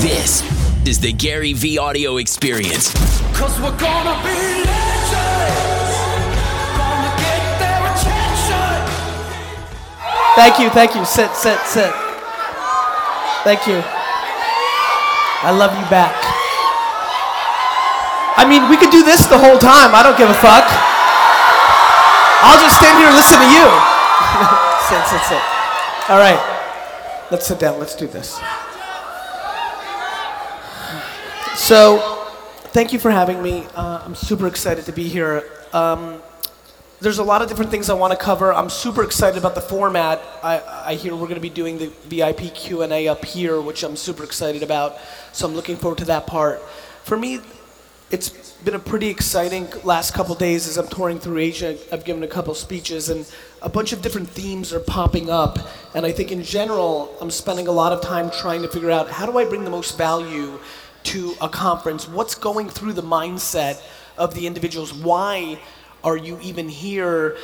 This is the GaryVee audio experience. Cause we're gonna be legends. Gonna get their attention. Thank you, thank you. Sit, sit, sit. Thank you. I love you back. I mean, we could do this the whole time. I don't give a fuck. I'll just stand here and listen to you. sit, sit, sit. All right. Let's sit down. Let's do this. So, thank you for having me. Uh, I'm super excited to be here. Um, there's a lot of different things I want to cover. I'm super excited about the format. I, I hear we're going to be doing the VIP Q&A up here, which I'm super excited about. So I'm looking forward to that part. For me, it's been a pretty exciting last couple days as I'm touring through Asia. I've given a couple speeches, and a bunch of different themes are popping up. And I think in general, I'm spending a lot of time trying to figure out how do I bring the most value to a conference? What's going through the mindset of the individuals? Why? are you even here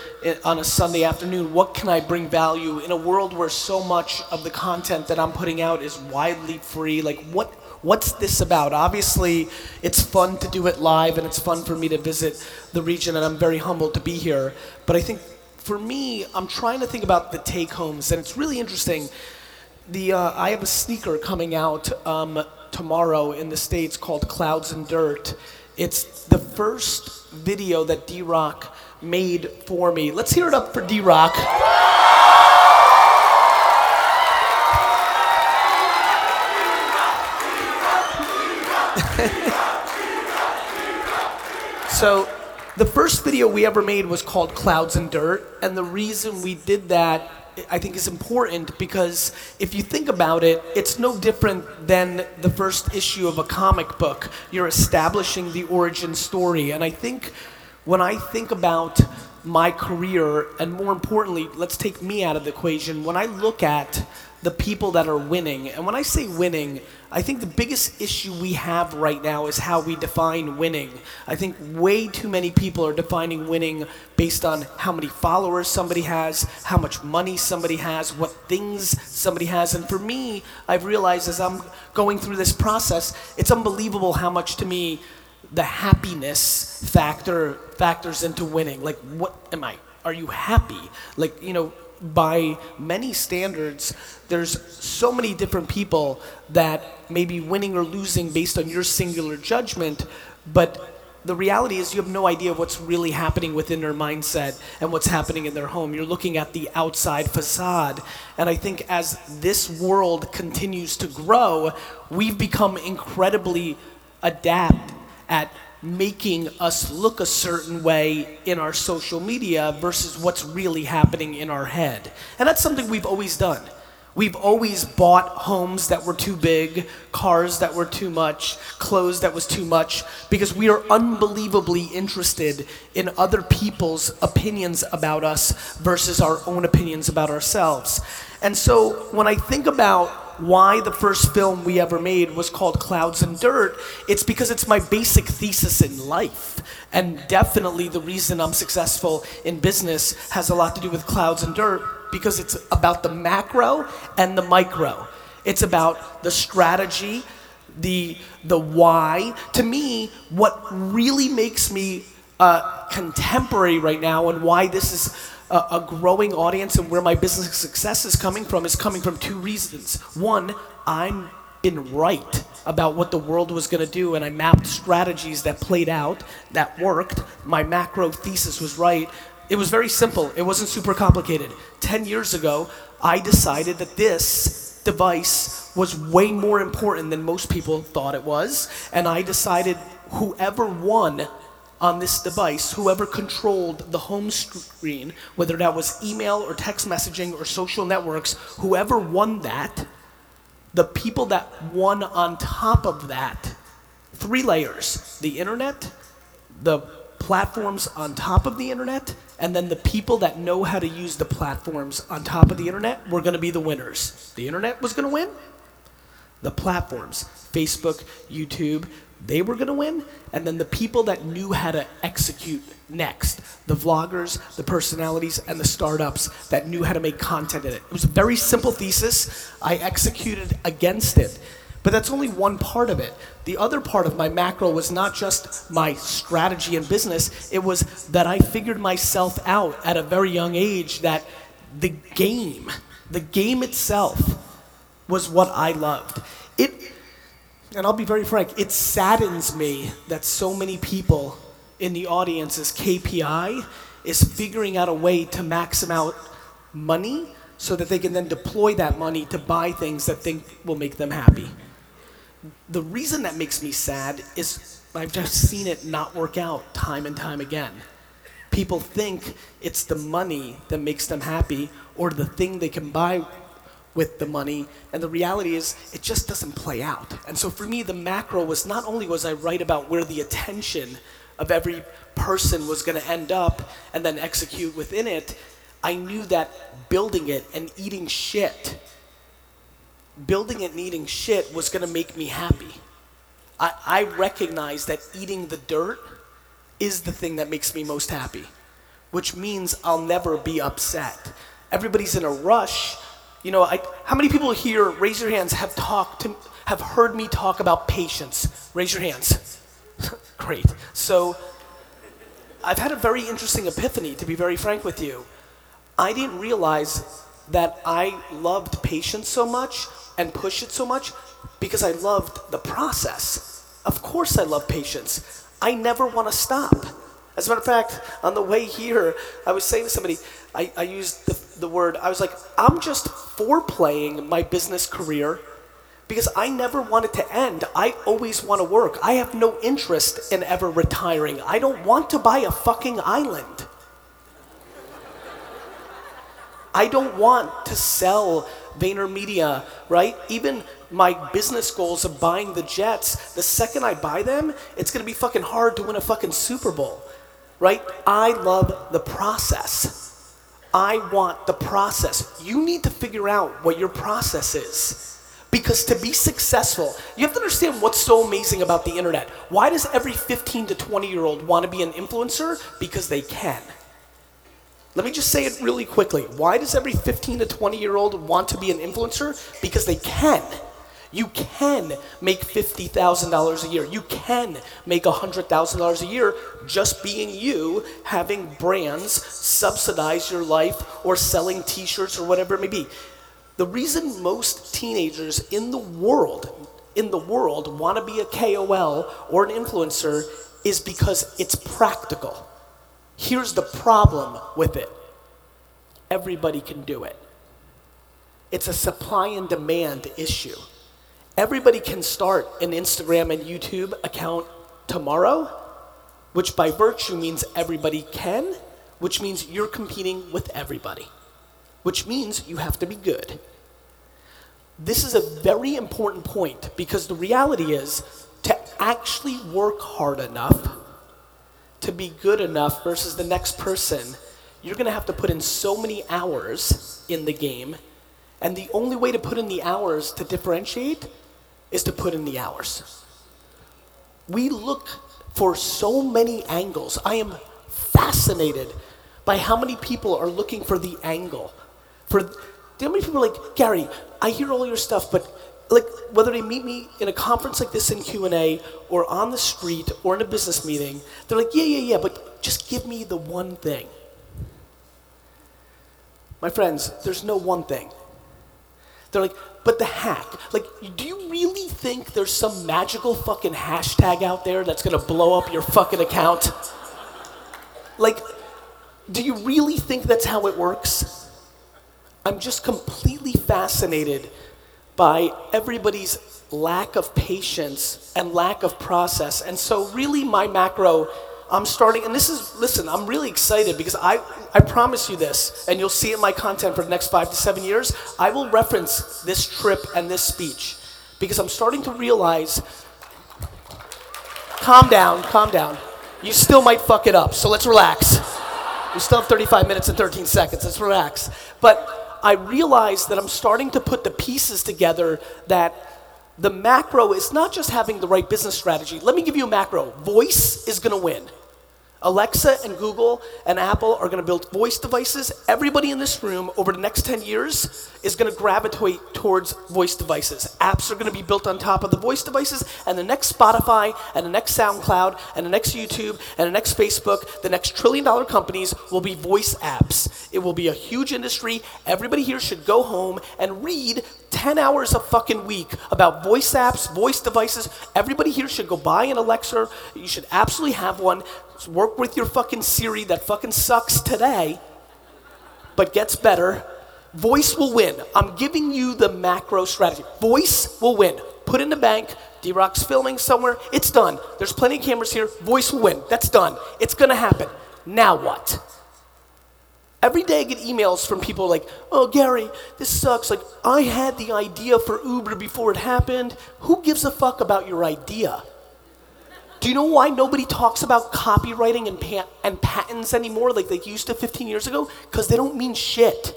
on a Sunday afternoon? What can I bring value in a world where so much of the content that I'm putting out is widely free? Like, what what's this about? Obviously, it's fun to do it live, and it's fun for me to visit the region, and I'm very humbled to be here. But I think for me, I'm trying to think about the take homes, and it's really interesting. The uh, I have a sneaker coming out um, tomorrow in the states called Clouds and Dirt. It's the first video that D Rock made for me. Let's hear it up for D Rock. So, the first video we ever made was called Clouds and Dirt, and the reason we did that I think is important because if you think about it, it's no different than the first issue of a comic book. You're establishing the origin story, and I think when I think about my career, and more importantly, let's take me out of the equation, when I look at the people that are winning, and when I say winning, I think the biggest issue we have right now is how we define winning. I think way too many people are defining winning based on how many followers somebody has, how much money somebody has, what things somebody has. And for me, I've realized as I'm going through this process, it's unbelievable how much to me the happiness factor factors into winning. Like, what am I? Are you happy? Like, you know, by many standards, there's so many different people that may be winning or losing based on your singular judgment, but the reality is you have no idea what's really happening within their mindset and what's happening in their home. You're looking at the outside facade. And I think as this world continues to grow, we've become incredibly adept at making us look a certain way in our social media versus what's really happening in our head. And that's something we've always done. We've always bought homes that were too big, cars that were too much, clothes that was too much, because we are unbelievably interested in other people's opinions about us versus our own opinions about ourselves. And so when I think about why the first film we ever made was called Clouds and Dirt, it's because it's my basic thesis in life. And definitely the reason I'm successful in business has a lot to do with clouds and dirt because it's about the macro and the micro. It's about the strategy, the the why. To me, what really makes me uh, contemporary right now and why this is a, a growing audience and where my business success is coming from is coming from two reasons. One, I'm been right about what the world was going to do and I mapped strategies that played out, that worked. My macro thesis was right. It was very simple. It wasn't super complicated. 10 years ago, I decided that this device was way more important than most people thought it was, and I decided whoever won on this device, whoever controlled the home screen, whether that was email or text messaging or social networks, whoever won that, the people that won on top of that, three layers the internet, the platforms on top of the internet, and then the people that know how to use the platforms on top of the internet were going to be the winners. The internet was going to win, the platforms, Facebook, YouTube, they were going to win, and then the people that knew how to execute next the vloggers, the personalities, and the startups that knew how to make content in it. It was a very simple thesis. I executed against it. But that's only one part of it. The other part of my macro was not just my strategy in business, it was that I figured myself out at a very young age that the game, the game itself, was what I loved. It, and I'll be very frank, it saddens me that so many people in the audience's KPI is figuring out a way to max out money so that they can then deploy that money to buy things that think will make them happy the reason that makes me sad is I've just seen it not work out time and time again. People think it's the money that makes them happy or the thing they can buy with the money and the reality is it just doesn't play out. And so for me the macro was not only was I right about where the attention of every person was going to end up and then execute within it, I knew that building it and eating shit building it and eating shit was going to make me happy. I, I recognize that eating the dirt is the thing that makes me most happy, which means I'll never be upset. Everybody's in a rush. You know, I, how many people here, raise your hands, have talked to, have heard me talk about patience? Raise your hands. Great. So, I've had a very interesting epiphany, to be very frank with you. I didn't realize that I loved patience so much and push it so much because I loved the process. Of course, I love patience. I never want to stop. As a matter of fact, on the way here, I was saying to somebody, I, I used the, the word, I was like, I'm just foreplaying my business career because I never want it to end. I always want to work. I have no interest in ever retiring. I don't want to buy a fucking island. I don't want to sell VaynerMedia, right? Even my business goals of buying the Jets, the second I buy them, it's gonna be fucking hard to win a fucking Super Bowl, right? I love the process. I want the process. You need to figure out what your process is. Because to be successful, you have to understand what's so amazing about the internet. Why does every 15 to 20 year old want to be an influencer? Because they can. Let me just say it really quickly. Why does every 15 to 20 year old want to be an influencer? Because they can. You can make $50,000 a year. You can make $100,000 a year just being you, having brands subsidize your life or selling t shirts or whatever it may be. The reason most teenagers in the world, in the world, want to be a KOL or an influencer is because it's practical. Here's the problem with it everybody can do it. It's a supply and demand issue. Everybody can start an Instagram and YouTube account tomorrow, which by virtue means everybody can, which means you're competing with everybody, which means you have to be good. This is a very important point because the reality is to actually work hard enough to be good enough versus the next person, you're going to have to put in so many hours in the game. And the only way to put in the hours to differentiate is to put in the hours. We look for so many angles. I am fascinated by how many people are looking for the angle. For how many people are like, Gary, I hear all your stuff, but like whether they meet me in a conference like this in q&a or on the street or in a business meeting they're like yeah yeah yeah but just give me the one thing my friends there's no one thing they're like but the hack like do you really think there's some magical fucking hashtag out there that's to blow up your fucking account like do you really think that's how it works i'm just completely fascinated by everybody's lack of patience and lack of process. And so, really, my macro, I'm starting, and this is, listen, I'm really excited because I, I promise you this, and you'll see it in my content for the next five to seven years. I will reference this trip and this speech because I'm starting to realize calm down, calm down. You still might fuck it up, so let's relax. We still have 35 minutes and 13 seconds, let's relax. But I realize that I'm starting to put the pieces together that the macro is not just having the right business strategy. Let me give you a macro. Voice is to win. Alexa and Google and Apple are going to build voice devices. Everybody in this room over the next 10 years is going to gravitate towards voice devices. Apps are going to be built on top of the voice devices, and the next Spotify, and the next SoundCloud, and the next YouTube, and the next Facebook, the next trillion dollar companies will be voice apps. It will be a huge industry. Everybody here should go home and read 10 hours a fucking week about voice apps, voice devices. Everybody here should go buy an Alexa. You should absolutely have one. Work with your fucking Siri that fucking sucks today, but gets better. Voice will win. I'm giving you the macro strategy. Voice will win. Put in the bank. D Rock's filming somewhere. It's done. There's plenty of cameras here. Voice will win. That's done. It's gonna happen. Now what? Every day I get emails from people like, oh, Gary, this sucks. Like, I had the idea for Uber before it happened. Who gives a fuck about your idea? Do you know why nobody talks about copyrighting and, pa- and patents anymore like they used to 15 years ago? Because they don't mean shit.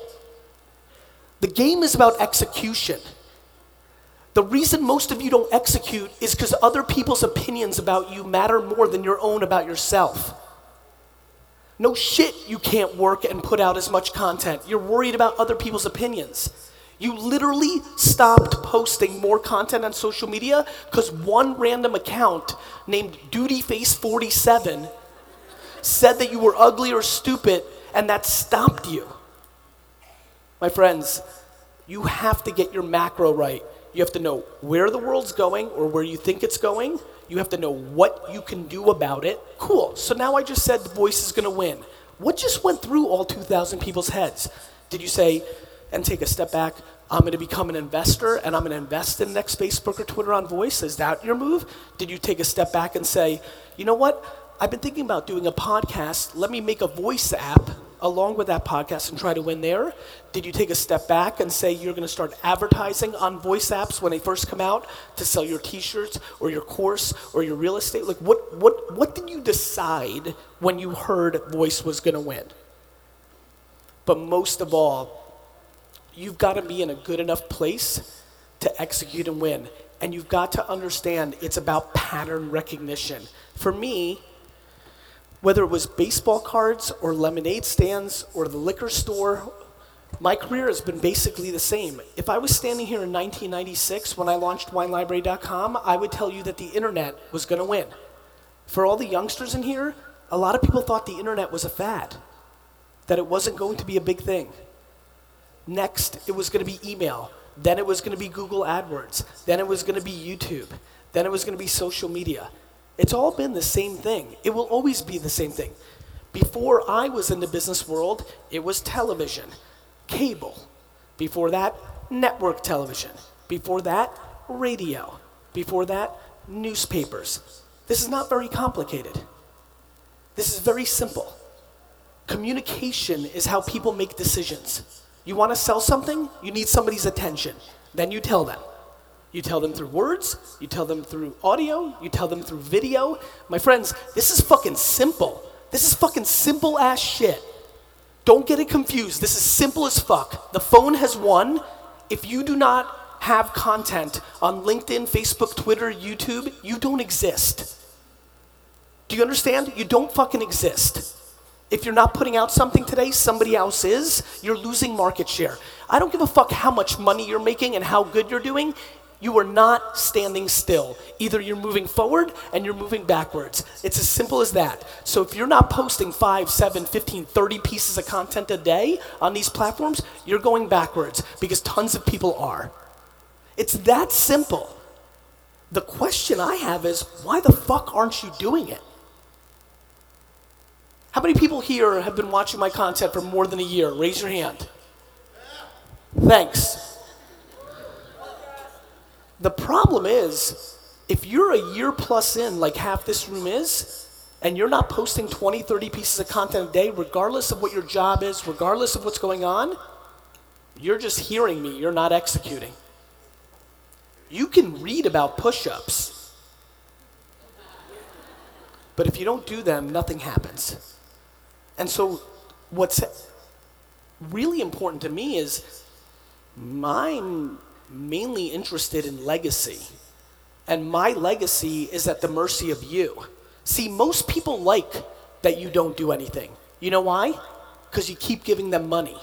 The game is about execution. The reason most of you don't execute is because other people's opinions about you matter more than your own about yourself. No shit, you can't work and put out as much content. You're worried about other people's opinions. You literally stopped posting more content on social media because one random account named DutyFace47 said that you were ugly or stupid, and that stopped you. My friends, you have to get your macro right. You have to know where the world's going or where you think it's going. You have to know what you can do about it. Cool. So now I just said the voice is going to win. What just went through all 2,000 people's heads? Did you say, and take a step back, I'm going to become an investor and I'm going to invest in next Facebook or Twitter on voice? Is that your move? Did you take a step back and say, you know what? I've been thinking about doing a podcast. Let me make a voice app along with that podcast and try to win there? Did you take a step back and say you're going to start advertising on voice apps when they first come out to sell your t-shirts or your course or your real estate? Like what what what did you decide when you heard voice was going to win? But most of all, you've got to be in a good enough place to execute and win. And you've got to understand it's about pattern recognition. For me, whether it was baseball cards or lemonade stands or the liquor store, my career has been basically the same. If I was standing here in 1996 when I launched WineLibrary.com, I would tell you that the internet was going to win. For all the youngsters in here, a lot of people thought the internet was a fad, that it wasn't going to be a big thing. Next, it was going to be email. Then it was going to be Google AdWords. Then it was going to be YouTube. Then it was going to be social media. It's all been the same thing. It will always be the same thing. Before I was in the business world, it was television, cable. Before that, network television. Before that, radio. Before that, newspapers. This is not very complicated. This is very simple. Communication is how people make decisions. You want to sell something? You need somebody's attention. Then you tell them. You tell them through words, you tell them through audio, you tell them through video. My friends, this is fucking simple. This is fucking simple ass shit. Don't get it confused. This is simple as fuck. The phone has won. If you do not have content on LinkedIn, Facebook, Twitter, YouTube, you don't exist. Do you understand? You don't fucking exist. If you're not putting out something today, somebody else is, you're losing market share. I don't give a fuck how much money you're making and how good you're doing. You are not standing still. Either you're moving forward and you're moving backwards. It's as simple as that. So if you're not posting 5, 7, 15, 30 pieces of content a day on these platforms, you're going backwards because tons of people are. It's that simple. The question I have is why the fuck aren't you doing it? How many people here have been watching my content for more than a year? Raise your hand. Thanks. The problem is, if you're a year plus in, like half this room is, and you're not posting 20, 30 pieces of content a day, regardless of what your job is, regardless of what's going on, you're just hearing me, you're not executing. You can read about push ups, but if you don't do them, nothing happens. And so, what's really important to me is I'm mainly interested in legacy. And my legacy is at the mercy of you. See, most people like that you don't do anything. You know why? Because you keep giving them money.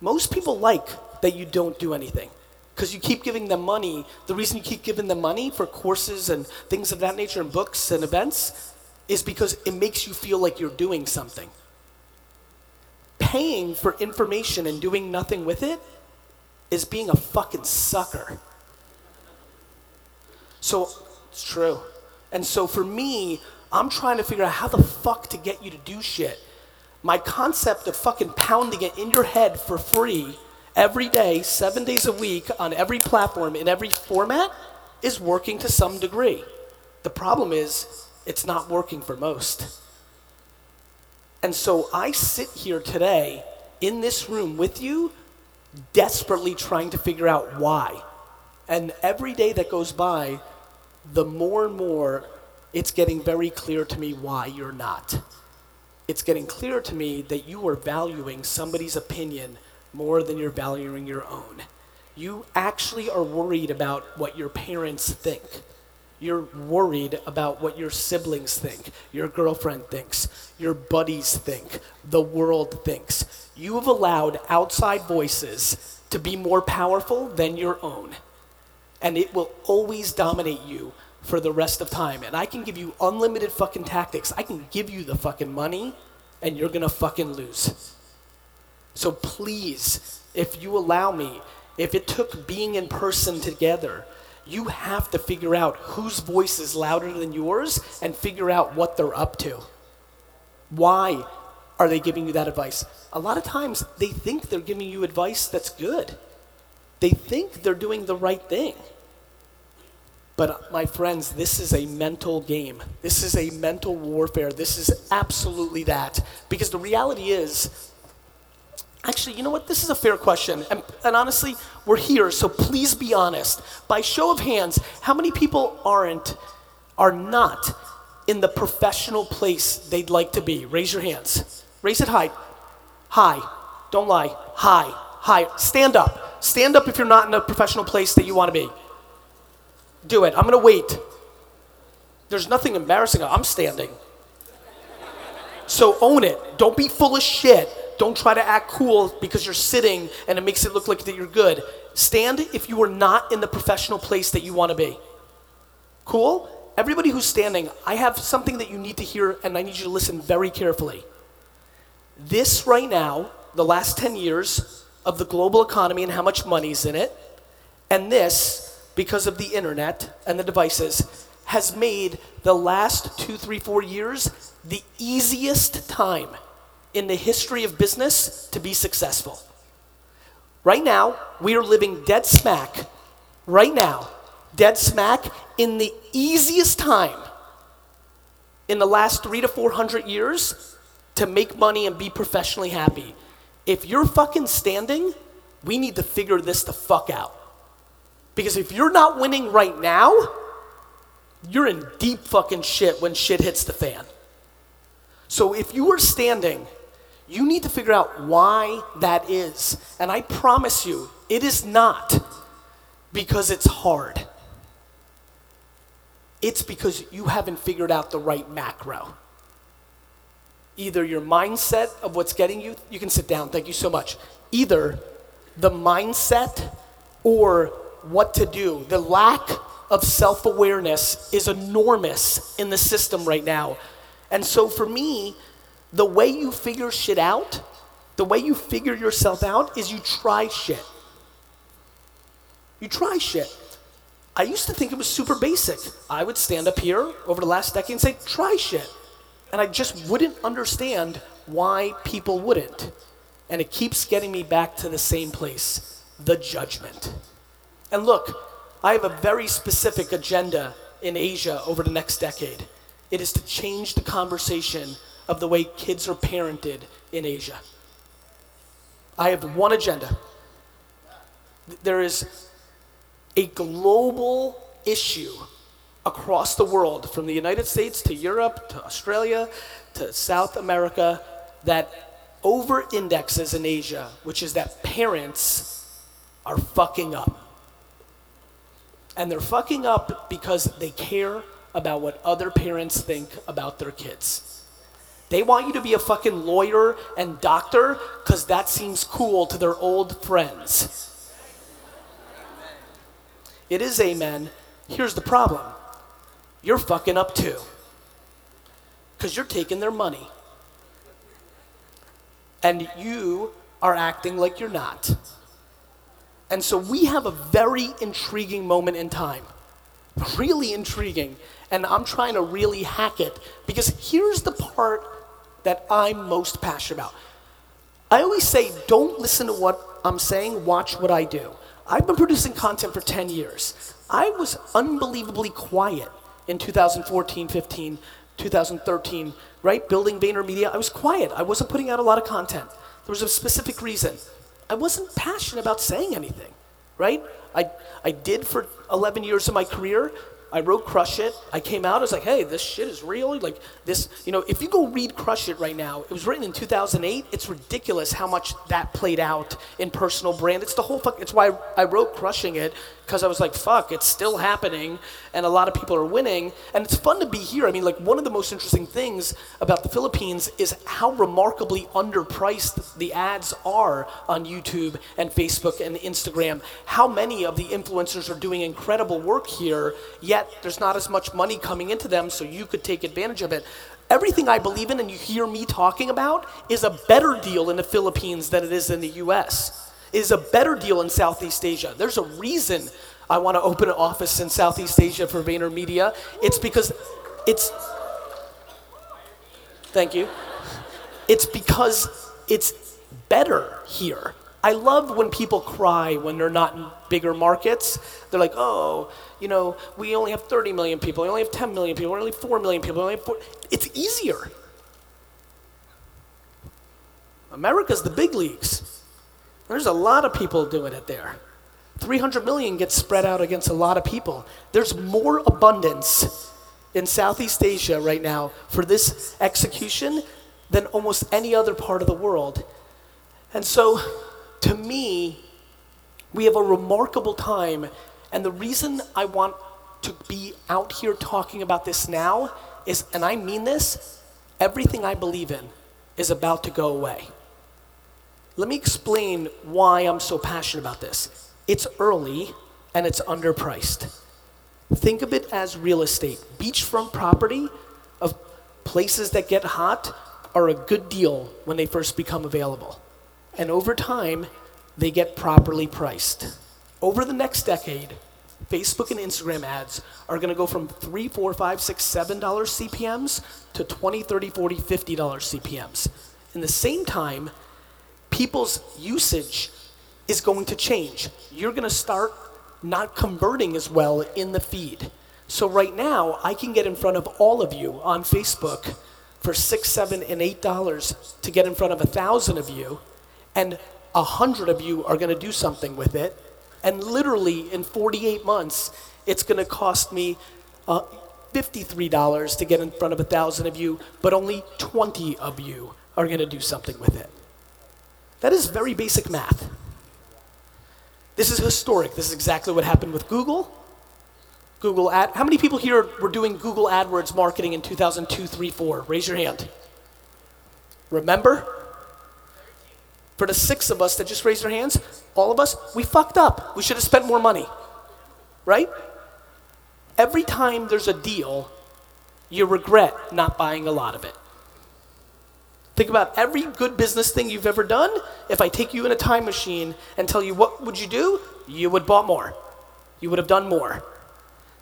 Most people like that you don't do anything because you keep giving them money. The reason you keep giving them money for courses and things of that nature and books and events is because it makes you feel like you're doing something. Paying for information and doing nothing with it is being a fucking sucker. So, it's true. And so for me, I'm trying to figure out how the fuck to get you to do shit. My concept of fucking pounding it in your head for free every day, seven days a week, on every platform, in every format, is working to some degree. The problem is, it's not working for most. And so I sit here today in this room with you, desperately trying to figure out why. And every day that goes by, the more and more it's getting very clear to me why you're not. It's getting clear to me that you are valuing somebody's opinion more than you're valuing your own. You actually are worried about what your parents think. You're worried about what your siblings think, your girlfriend thinks, your buddies think, the world thinks. You have allowed outside voices to be more powerful than your own. And it will always dominate you for the rest of time. And I can give you unlimited fucking tactics. I can give you the fucking money, and you're gonna fucking lose. So please, if you allow me, if it took being in person together, you have to figure out whose voice is louder than yours and figure out what they're up to. Why are they giving you that advice? A lot of times they think they're giving you advice that's good. They think they're doing the right thing. But uh, my friends, this is a mental game. This is a mental warfare. This is absolutely that. Because the reality is, actually, you know what? This is a fair question. And, and honestly, we're here, so please be honest. By show of hands, how many people aren't, are not in the professional place they'd like to be? Raise your hands. Raise it high. High. Don't lie. High. High. Stand up. Stand up if you're not in a professional place that you want to be. Do it. I'm going to wait. There's nothing embarrassing. I'm standing. So own it. Don't be full of shit. Don't try to act cool because you're sitting and it makes it look like that you're good. Stand if you are not in the professional place that you want to be. Cool? Everybody who's standing, I have something that you need to hear and I need you to listen very carefully. This right now, the last 10 years of the global economy and how much money's in it, and this because of the internet and the devices, has made the last two, three, four years the easiest time in the history of business to be successful. Right now, we are living dead smack, right now, dead smack in the easiest time in the last three to four hundred years to make money and be professionally happy. If you're fucking standing, we need to figure this the fuck out. Because if you're not winning right now, you're in deep fucking shit when shit hits the fan. So if you are standing, you need to figure out why that is. And I promise you, it is not because it's hard. It's because you haven't figured out the right macro. Either your mindset of what's getting you, you can sit down, thank you so much. Either the mindset or what to do. The lack of self awareness is enormous in the system right now. And so for me, the way you figure shit out, the way you figure yourself out is you try shit. You try shit. I used to think it was super basic. I would stand up here over the last decade and say, try shit. And I just wouldn't understand why people wouldn't. And it keeps getting me back to the same place the judgment. And look, I have a very specific agenda in Asia over the next decade. It is to change the conversation of the way kids are parented in Asia. I have one agenda. There is a global issue across the world, from the United States to Europe to Australia to South America, that over indexes in Asia, which is that parents are fucking up. And they're fucking up because they care about what other parents think about their kids. They want you to be a fucking lawyer and doctor because that seems cool to their old friends. It is amen. Here's the problem you're fucking up too because you're taking their money. And you are acting like you're not. And so we have a very intriguing moment in time. Really intriguing. And I'm trying to really hack it because here's the part that I'm most passionate about. I always say, don't listen to what I'm saying, watch what I do. I've been producing content for 10 years. I was unbelievably quiet in 2014, 15, 2013, right? Building VaynerMedia. I was quiet. I wasn't putting out a lot of content. There was a specific reason. I wasn't passionate about saying anything, right? I, I did for 11 years of my career. I wrote Crush It. I came out, I was like, hey, this shit is real. Like, this, you know, if you go read Crush It right now, it was written in 2008. It's ridiculous how much that played out in personal brand. It's the whole fuck, it's why I wrote Crushing It, because I was like, fuck, it's still happening, and a lot of people are winning. And it's fun to be here. I mean, like, one of the most interesting things about the Philippines is how remarkably underpriced the ads are on YouTube and Facebook and Instagram. How many of the influencers are doing incredible work here, yet there's not as much money coming into them, so you could take advantage of it. Everything I believe in and you hear me talking about is a better deal in the Philippines than it is in the US is a better deal in Southeast Asia. There's a reason I want to open an office in Southeast Asia for VaynerMedia. It's because it's. Thank you. It's because it's better here. I love when people cry when they're not in bigger markets. They're like, oh, you know, we only have 30 million people, we only have 10 million people, we only have 4 million people, we only have 4. It's easier. America's the big leagues. There's a lot of people doing it there. 300 million gets spread out against a lot of people. There's more abundance in Southeast Asia right now for this execution than almost any other part of the world. And so, to me, we have a remarkable time. And the reason I want to be out here talking about this now is, and I mean this, everything I believe in is about to go away. Let me explain why I'm so passionate about this. It's early and it's underpriced. Think of it as real estate. Beachfront property of places that get hot are a good deal when they first become available. And over time, they get properly priced. Over the next decade, Facebook and Instagram ads are going to go from three, four, five, six, seven dollars CPMs to 20, 30, 40, 50 dollars CPMs. In the same time, people's usage is going to change. You're going to start not converting as well in the feed. So right now, I can get in front of all of you on Facebook for six, seven, and eight dollars to get in front of a thousand of you, and a hundred of you are going to do something with it. And literally, in 48 months, it's going to cost me uh, $53 to get in front of a thousand of you, but only 20 of you are going to do something with it. That is very basic math. This is historic. This is exactly what happened with Google. Google Ad. How many people here were doing Google AdWords marketing in 2002, 3, 4? Raise your hand. Remember? For the six of us that just raised our hands, all of us, we fucked up. We should have spent more money. Right? Every time there's a deal, you regret not buying a lot of it. Think about every good business thing you've ever done. If I take you in a time machine and tell you what would you do, you would bought more. You would have done more.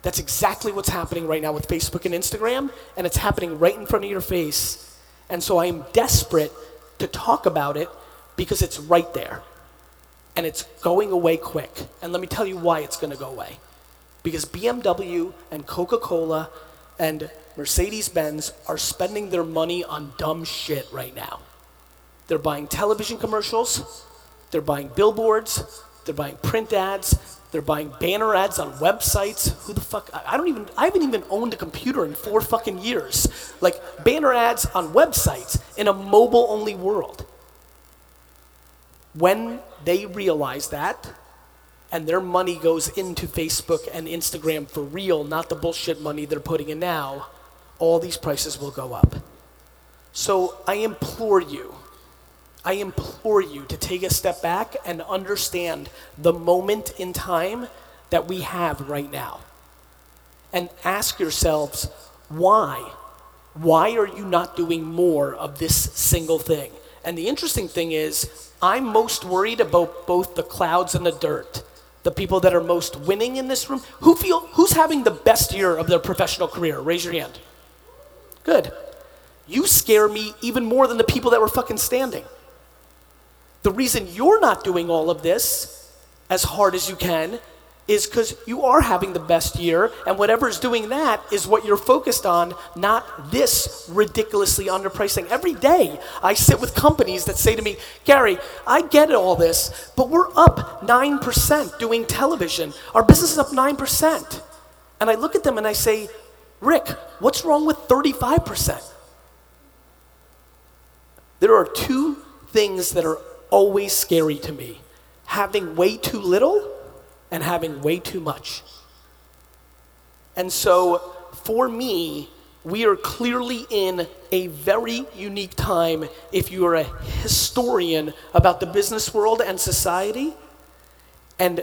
That's exactly what's happening right now with Facebook and Instagram, and it's happening right in front of your face. And so I am desperate to talk about it because it's right there. And it's going away quick. And let me tell you why it's going to go away. Because BMW and Coca Cola and Mercedes Benz are spending their money on dumb shit right now. They're buying television commercials, they're buying billboards, they're buying print ads, they're buying banner ads on websites. Who the fuck? I don't even, I haven't even owned a computer in four fucking years. Like banner ads on websites in a mobile only world. When they realize that, and their money goes into Facebook and Instagram for real, not the bullshit money they're putting in now, all these prices will go up. So I implore you, I implore you to take a step back and understand the moment in time that we have right now. And ask yourselves, why? Why are you not doing more of this single thing? And the interesting thing is, I'm most worried about both the clouds and the dirt. The people that are most winning in this room. Who feel who's having the best year of their professional career? Raise your hand. Good. You scare me even more than the people that were fucking standing. The reason you're not doing all of this as hard as you can is because you are having the best year, and whatever's doing that is what you're focused on, not this ridiculously underpriced thing. Every day, I sit with companies that say to me, Gary, I get all this, but we're up 9% doing television. Our business is up 9%. And I look at them and I say, Rick, what's wrong with 35%? There are two things that are always scary to me having way too little and having way too much. And so, for me, we are clearly in a very unique time if you are a historian about the business world and society. And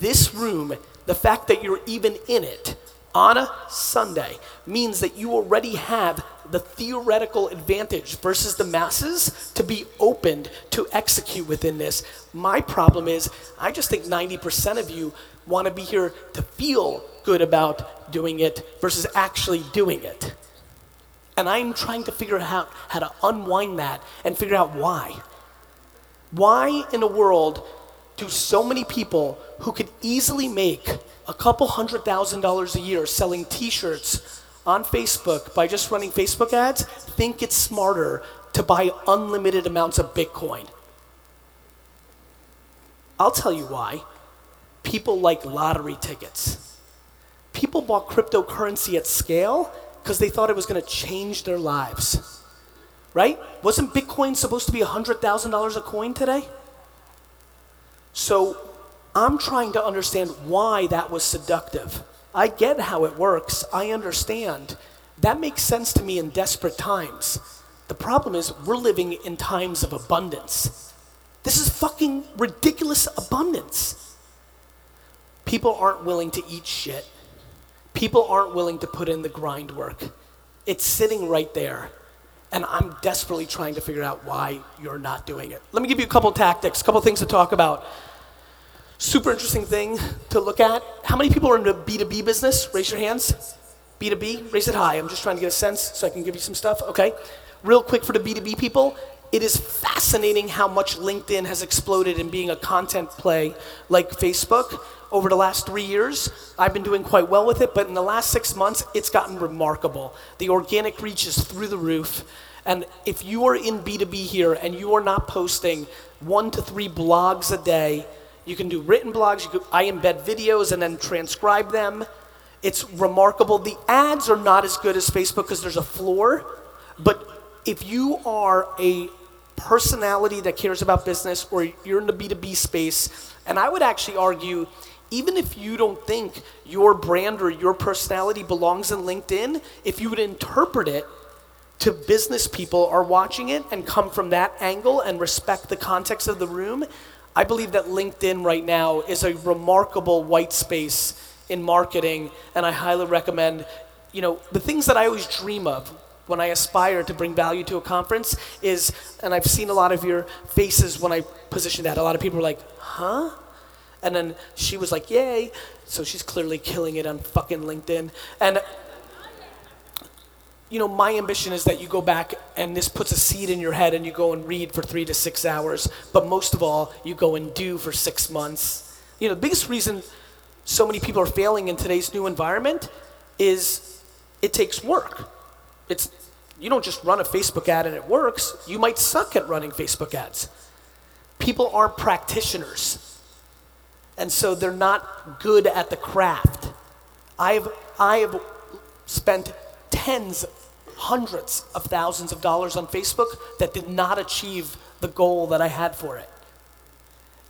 this room, the fact that you're even in it on a Sunday, means that you already have the theoretical advantage versus the masses to be opened to execute within this. My problem is, I just think 90% of you want to be here to feel good about doing it versus actually doing it. And I'm trying to figure out how to unwind that and figure out why. Why in the world do so many people who could easily make a couple hundred thousand dollars a year selling t shirts on Facebook by just running Facebook ads think it's smarter to buy unlimited amounts of Bitcoin. I'll tell you why. People like lottery tickets. People bought cryptocurrency at scale because they thought it was going to change their lives. Right? Wasn't Bitcoin supposed to be $100,000 a coin today? So I'm trying to understand why that was seductive. I get how it works. I understand. That makes sense to me in desperate times. The problem is, we're living in times of abundance. This is fucking ridiculous abundance. People aren't willing to eat shit. People aren't willing to put in the grind work. It's sitting right there. And I'm desperately trying to figure out why you're not doing it. Let me give you a couple tactics, a couple things to talk about. Super interesting thing to look at. How many people are in the B2B business? Raise your hands. B2B, raise it high. I'm just trying to get a sense so I can give you some stuff. Okay. Real quick for the B2B people, it is fascinating how much LinkedIn has exploded in being a content play like Facebook over the last three years. I've been doing quite well with it, but in the last six months, it's gotten remarkable. The organic reach is through the roof. And if you are in B2B here and you are not posting one to three blogs a day, you can do written blogs. I embed videos and then transcribe them. It's remarkable. The ads are not as good as Facebook because there's a floor. But if you are a personality that cares about business or you're in the B2B space, and I would actually argue, even if you don't think your brand or your personality belongs in LinkedIn, if you would interpret it to business people are watching it and come from that angle and respect the context of the room, I believe that LinkedIn right now is a remarkable white space in marketing, and I highly recommend, you know, the things that I always dream of when I aspire to bring value to a conference is, and I've seen a lot of your faces when I position that. A lot of people are like, huh? And then she was like, yay. So she's clearly killing it on fucking LinkedIn. And you know, my ambition is that you go back and this puts a seed in your head and you go and read for three to six hours. But most of all, you go and do for six months. You know, the biggest reason so many people are failing in today's new environment is it takes work. It's you don't just run a Facebook ad and it works. You might suck at running Facebook ads. People aren't practitioners. And so they're not good at the craft. I've I have spent tens, hundreds of thousands of dollars on Facebook that did not achieve the goal that I had for it.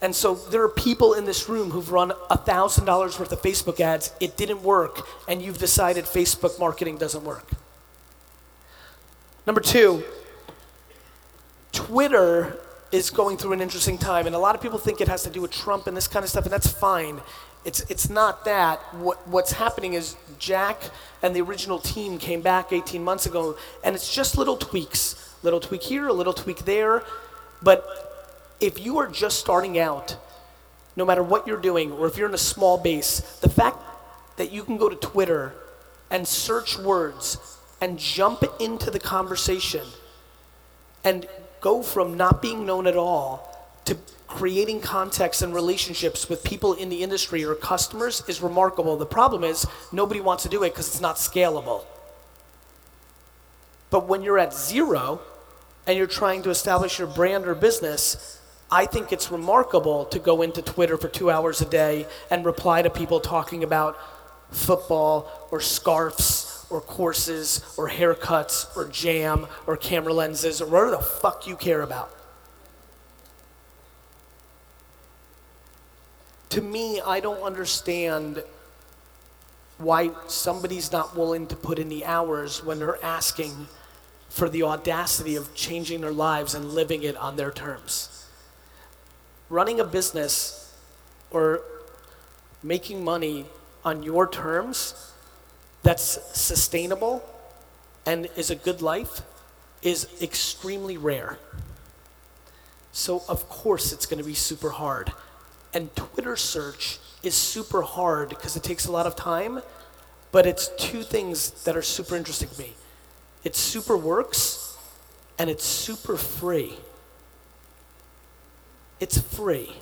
And so there are people in this room who've run $1,000 worth of Facebook ads, it didn't work, and you've decided Facebook marketing doesn't work. Number two, Twitter is going through an interesting time, and a lot of people think it has to do with Trump and this kind of stuff, and that's fine. It's, it's not that. What, what's happening is Jack and the original team came back 18 months ago, and it's just little tweaks. Little tweak here, a little tweak there. But if you are just starting out, no matter what you're doing, or if you're in a small base, the fact that you can go to Twitter and search words and jump into the conversation and go from not being known at all to creating context and relationships with people in the industry or customers is remarkable. The problem is nobody wants to do it because it's not scalable. But when you're at zero and you're trying to establish your brand or business, I think it's remarkable to go into Twitter for two hours a day and reply to people talking about football or scarfs or courses or haircuts or jam or camera lenses or whatever the fuck you care about. To me, I don't understand why somebody's not willing to put in the hours when they're asking for the audacity of changing their lives and living it on their terms. Running a business or making money on your terms that's sustainable and is a good life is extremely rare. So, of course, it's going to be super hard. And Twitter search is super hard because it takes a lot of time, but it's two things that are super interesting to me it super works and it's super free. It's free.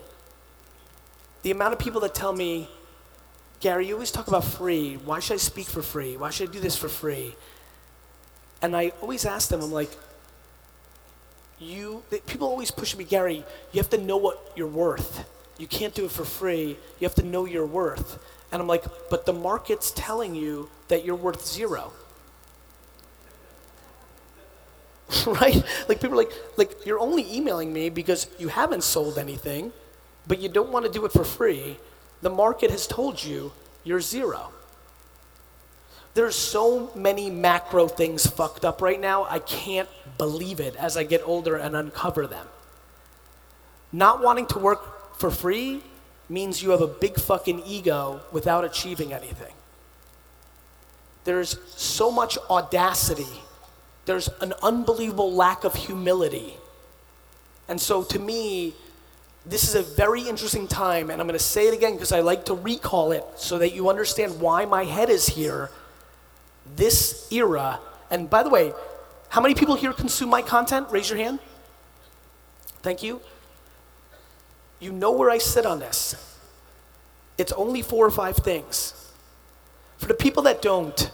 The amount of people that tell me, Gary, you always talk about free. Why should I speak for free? Why should I do this for free? And I always ask them, I'm like, you, people always push me, Gary, you have to know what you're worth. You can't do it for free. You have to know your worth. And I'm like, but the market's telling you that you're worth zero. right? Like people are like, like you're only emailing me because you haven't sold anything, but you don't want to do it for free. The market has told you you're zero. There's so many macro things fucked up right now. I can't believe it as I get older and uncover them. Not wanting to work for free means you have a big fucking ego without achieving anything. There's so much audacity there's an unbelievable lack of humility. And so to me, this is a very interesting time, and I'm going to say it again because I like to recall it so that you understand why my head is here. This era, and by the way, how many people here consume my content? Raise your hand. Thank you. You know where I sit on this. It's only four or five things. For the people that don't,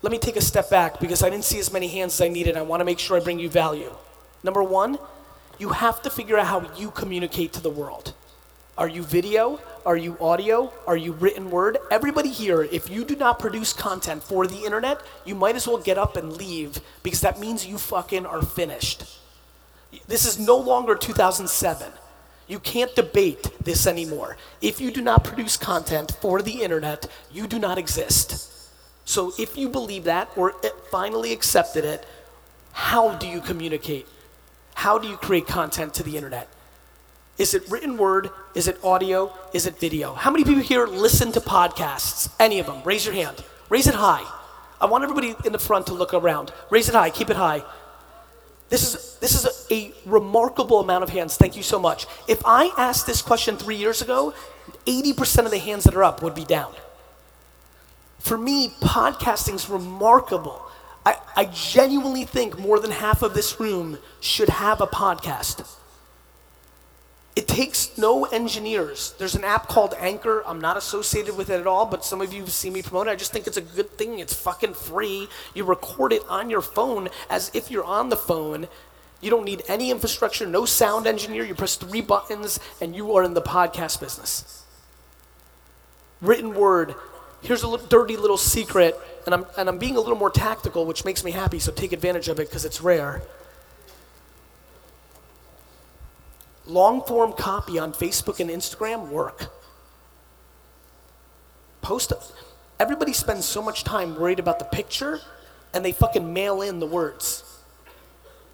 let me take a step back because I didn't see as many hands as I needed. I want to make sure I bring you value. Number one, you have to figure out how you communicate to the world. Are you video? Are you audio? Are you written word? Everybody here, if you do not produce content for the internet, you might as well get up and leave because that means you fucking are finished. This is no longer 2007. You can't debate this anymore. If you do not produce content for the internet, you do not exist. So if you believe that or finally accepted it, how do you communicate? How do you create content to the internet? Is it written word? Is it audio? Is it video? How many people here listen to podcasts? Any of them? Raise your hand. Raise it high. I want everybody in the front to look around. Raise it high. Keep it high. This is, this is a, a remarkable amount of hands. Thank you so much. If I asked this question three years ago, 80% of the hands that are up would be down. For me, podcasting is remarkable. I, I genuinely think more than half of this room should have a podcast. It takes no engineers. There's an app called Anchor. I'm not associated with it at all, but some of you see me promote it. I just think it's a good thing. It's fucking free. You record it on your phone as if you're on the phone. You don't need any infrastructure, no sound engineer. You press three buttons and you are in the podcast business. Written word, here's a little, dirty little secret, and I'm, and I'm being a little more tactical, which makes me happy, so take advantage of it because it's rare. Long form copy on Facebook and Instagram work. Post everybody spends so much time worried about the picture and they fucking mail in the words.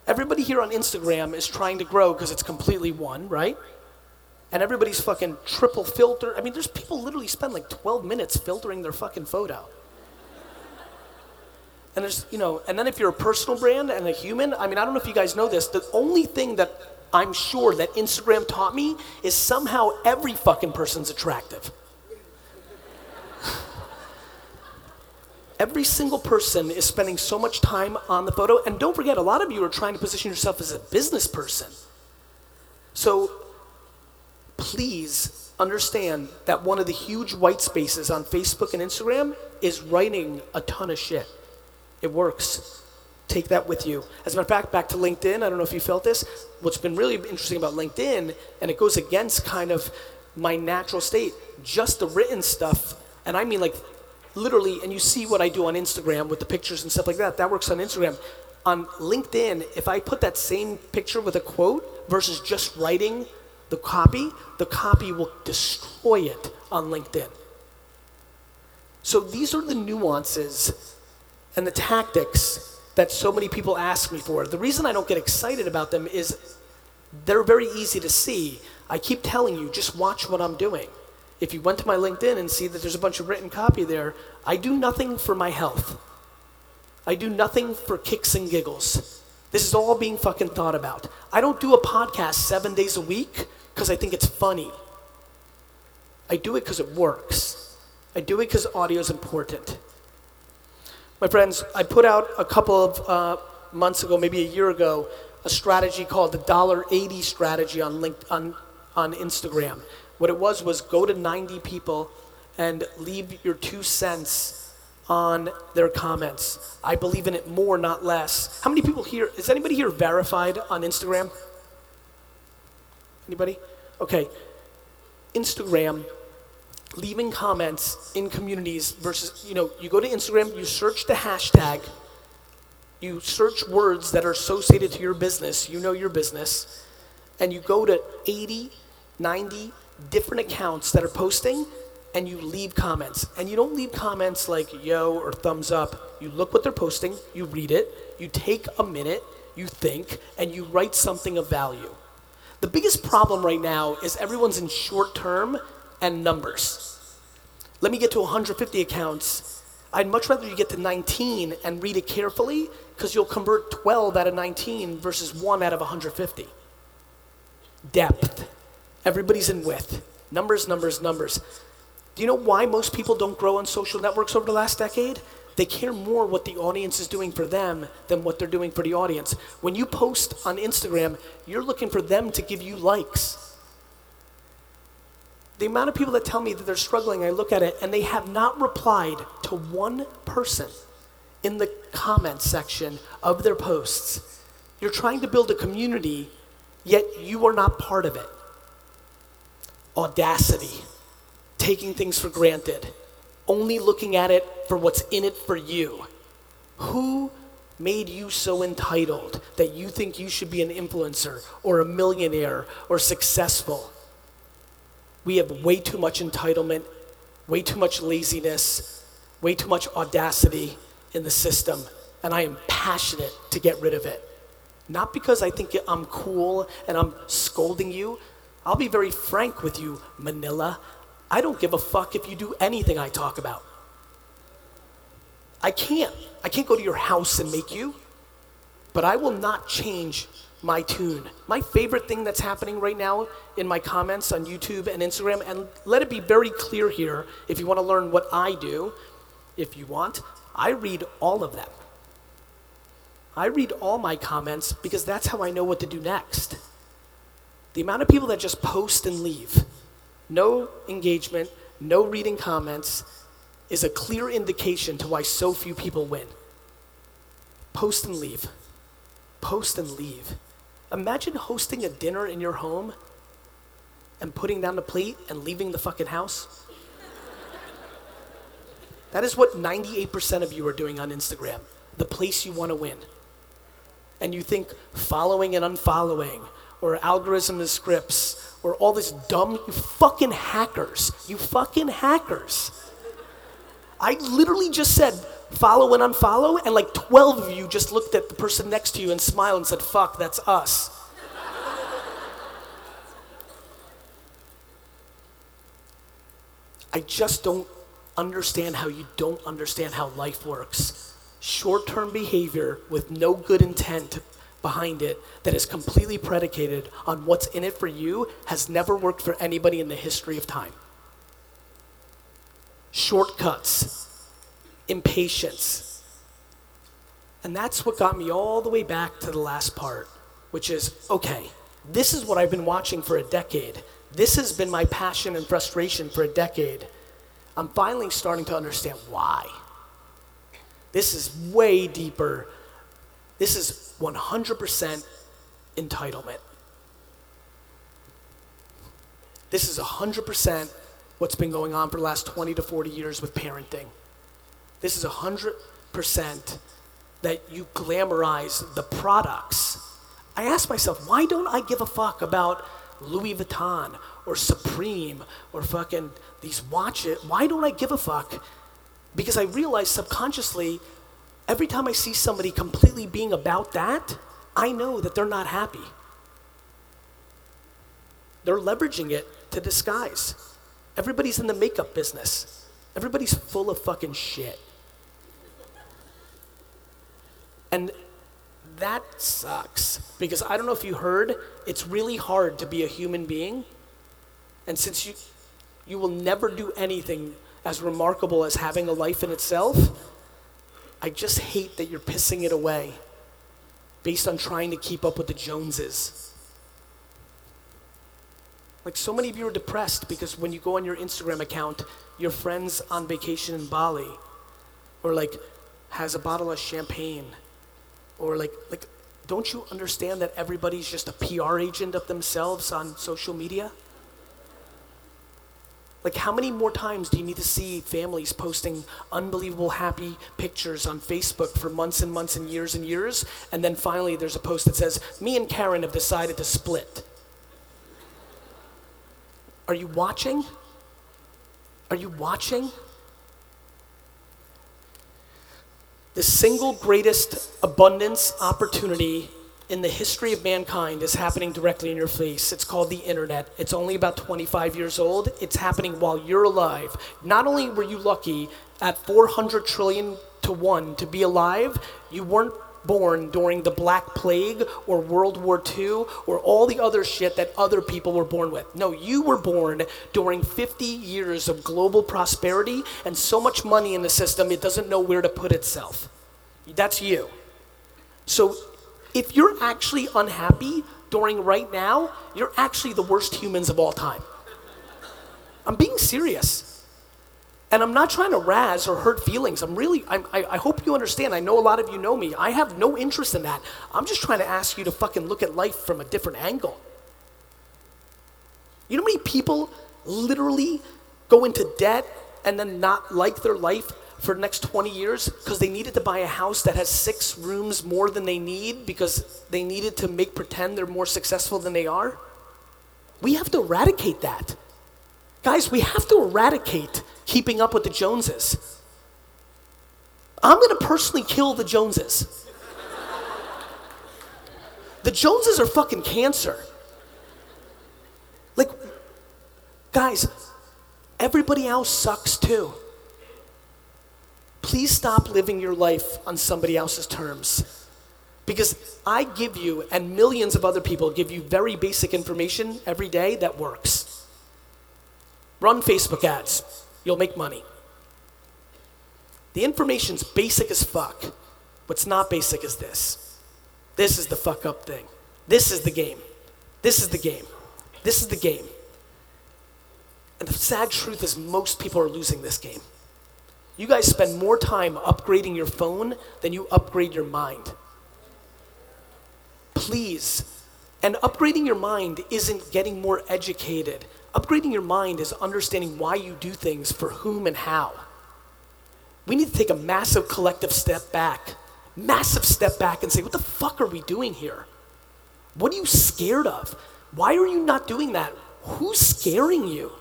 Everybody here on Instagram is trying to grow because it's completely one, right? And everybody's fucking triple filter. I mean, there's people literally spend like 12 minutes filtering their fucking photo. And there's, you know, and then if you're a personal brand and a human, I mean, I don't know if you guys know this, the only thing that I'm sure that Instagram taught me is somehow every fucking person's attractive. Every single person is spending so much time on the photo. And don't forget, a lot of you are trying to position yourself as a business person. So please understand that one of the huge white spaces on Facebook and Instagram is writing a ton of shit. It works. Take that with you. As a matter of fact, back to LinkedIn, I don't know if you felt this. What's been really interesting about LinkedIn, and it goes against kind of my natural state, just the written stuff, and I mean like literally, and you see what I do on Instagram with the pictures and stuff like that. That works on Instagram. On LinkedIn, if I put that same picture with a quote versus just writing the copy, the copy will destroy it on LinkedIn. So these are the nuances and the tactics that so many people ask me for. The reason I don't get excited about them is they're very easy to see. I keep telling you, just watch what I'm doing. If you went to my LinkedIn and see that there's a bunch of written copy there, I do nothing for my health. I do nothing for kicks and giggles. This is all being fucking thought about. I don't do a podcast seven days a week because I think it's funny. I do it because it works. I do it because audio is important. My friends, I put out a couple of uh, months ago, maybe a year ago, a strategy called the dollar eighty strategy on linked, on on Instagram. What it was was go to 90 people and leave your two cents on their comments. I believe in it more, not less. How many people here? Is anybody here verified on Instagram? Anybody? Okay. Instagram, leaving comments in communities versus, you know, you go to Instagram, you search the hashtag, you search words that are associated to your business, you know your business, and you go to 80, 90 different accounts that are posting and you leave comments. And you don't leave comments like yo or thumbs up. You look what they're posting, you read it, you take a minute, you think, and you write something of value. The biggest problem right now is everyone's in short term and numbers. Let me get to 150 accounts. I'd much rather you get to 19 and read it carefully because you'll convert 12 out of 19 versus 1 out of 150. Depth. Everybody's in width. Numbers, numbers, numbers. Do you know why most people don't grow on social networks over the last decade? They care more what the audience is doing for them than what they're doing for the audience. When you post on Instagram, you're looking for them to give you likes. The amount of people that tell me that they're struggling, I look at it and they have not replied to one person in the comment section of their posts. You're trying to build a community, yet you are not part of it. Audacity, taking things for granted only looking at it for what's in it for you. Who made you so entitled that you think you should be an influencer or a millionaire or successful? We have way too much entitlement, way too much laziness, way too much audacity in the system, and I am passionate to get rid of it. Not because I think I'm cool and I'm scolding you. I'll be very frank with you, Manila. I don't give a fuck if you do anything I talk about. I can't. I can't go to your house and make you, but I will not change my tune. My favorite thing that's happening right now in my comments on YouTube and Instagram, and let it be very clear here if you want to learn what I do, if you want, I read all of them. I read all my comments because that's how I know what to do next. The amount of people that just post and leave no engagement, no reading comments is a clear indication to why so few people win. Post and leave. Post and leave. Imagine hosting a dinner in your home and putting down the plate and leaving the fucking house. That is what 98% of you are doing on Instagram, the place you want to win. And you think following and unfollowing or algorithm and scripts or all this dumb you fucking hackers. You fucking hackers. I literally just said follow and unfollow, and like 12 of you just looked at the person next to you and smiled and said, fuck, that's us. I just don't understand how you don't understand how life works. Short term behavior with no good intent behind it that is completely predicated on what's in it for you has never worked for anybody in the history of time. Shortcuts, impatience. And that's what got me all the way back to the last part, which is okay, this is what I've been watching for a decade. This has been my passion and frustration for a decade. I'm finally starting to understand why. This is way deeper. This is 100% entitlement. This is 100% what's been going on for the last 20 to 40 years with parenting. This is 100% that you glamorize the products. I ask myself, why don't I give a fuck about Louis Vuitton or Supreme or fucking these watches? Why don't I give a fuck? Because I realize subconsciously, every time I see somebody completely being about that, I know that they're not happy. They're leveraging it to disguise. Everybody's in the makeup business. Everybody's full of fucking shit. And that sucks because I don't know if you heard, it's really hard to be a human being. And since you you will never do anything as remarkable as having a life in itself, I just hate that you're pissing it away based on trying to keep up with the Joneses. Like so many of you are depressed because when you go on your Instagram account, your friend's on vacation in Bali, or like has a bottle of champagne, or like like don't you understand that everybody's just a PR agent of themselves on social media? Like, how many more times do you need to see families posting unbelievable happy pictures on Facebook for months and months and years and years? And then finally, there's a post that says, Me and Karen have decided to split. Are you watching? Are you watching? The single greatest abundance opportunity in the history of mankind is happening directly in your face. It's called the internet. It's only about 25 years old. It's happening while you're alive. Not only were you lucky at 400 trillion to 1 to be alive, you weren't born during the Black Plague or World War II or all the other shit that other people were born with. No, you were born during 50 years of global prosperity and so much money in the system it doesn't know where to put itself. That's you. So if you're actually unhappy during right now, you're actually the worst humans of all time. I'm being serious. And I'm not trying to razz or hurt feelings. I'm really, I'm, I, I hope you understand. I know a lot of you know me. I have no interest in that. I'm just trying to ask you to fucking look at life from a different angle. You know how many people literally go into debt and then not like their life for the next 20 years because they needed to buy a house that has six rooms more than they need because they needed to make pretend they're more successful than they are? We have to eradicate that. Guys, we have to eradicate keeping up with the Joneses. I'm going to personally kill the Joneses. the Joneses are fucking cancer. Like, guys, everybody else sucks too. Please stop living your life on somebody else's terms. Because I give you, and millions of other people give you very basic information every day that works. Run Facebook ads, you'll make money. The information's basic as fuck. What's not basic is this. This is the fuck up thing. This is the game. This is the game. This is the game. And the sad truth is, most people are losing this game. You guys spend more time upgrading your phone than you upgrade your mind. Please. And upgrading your mind isn't getting more educated. Upgrading your mind is understanding why you do things, for whom and how. We need to take a massive collective step back, massive step back, and say, what the fuck are we doing here? What are you scared of? Why are you not doing that? Who's scaring you?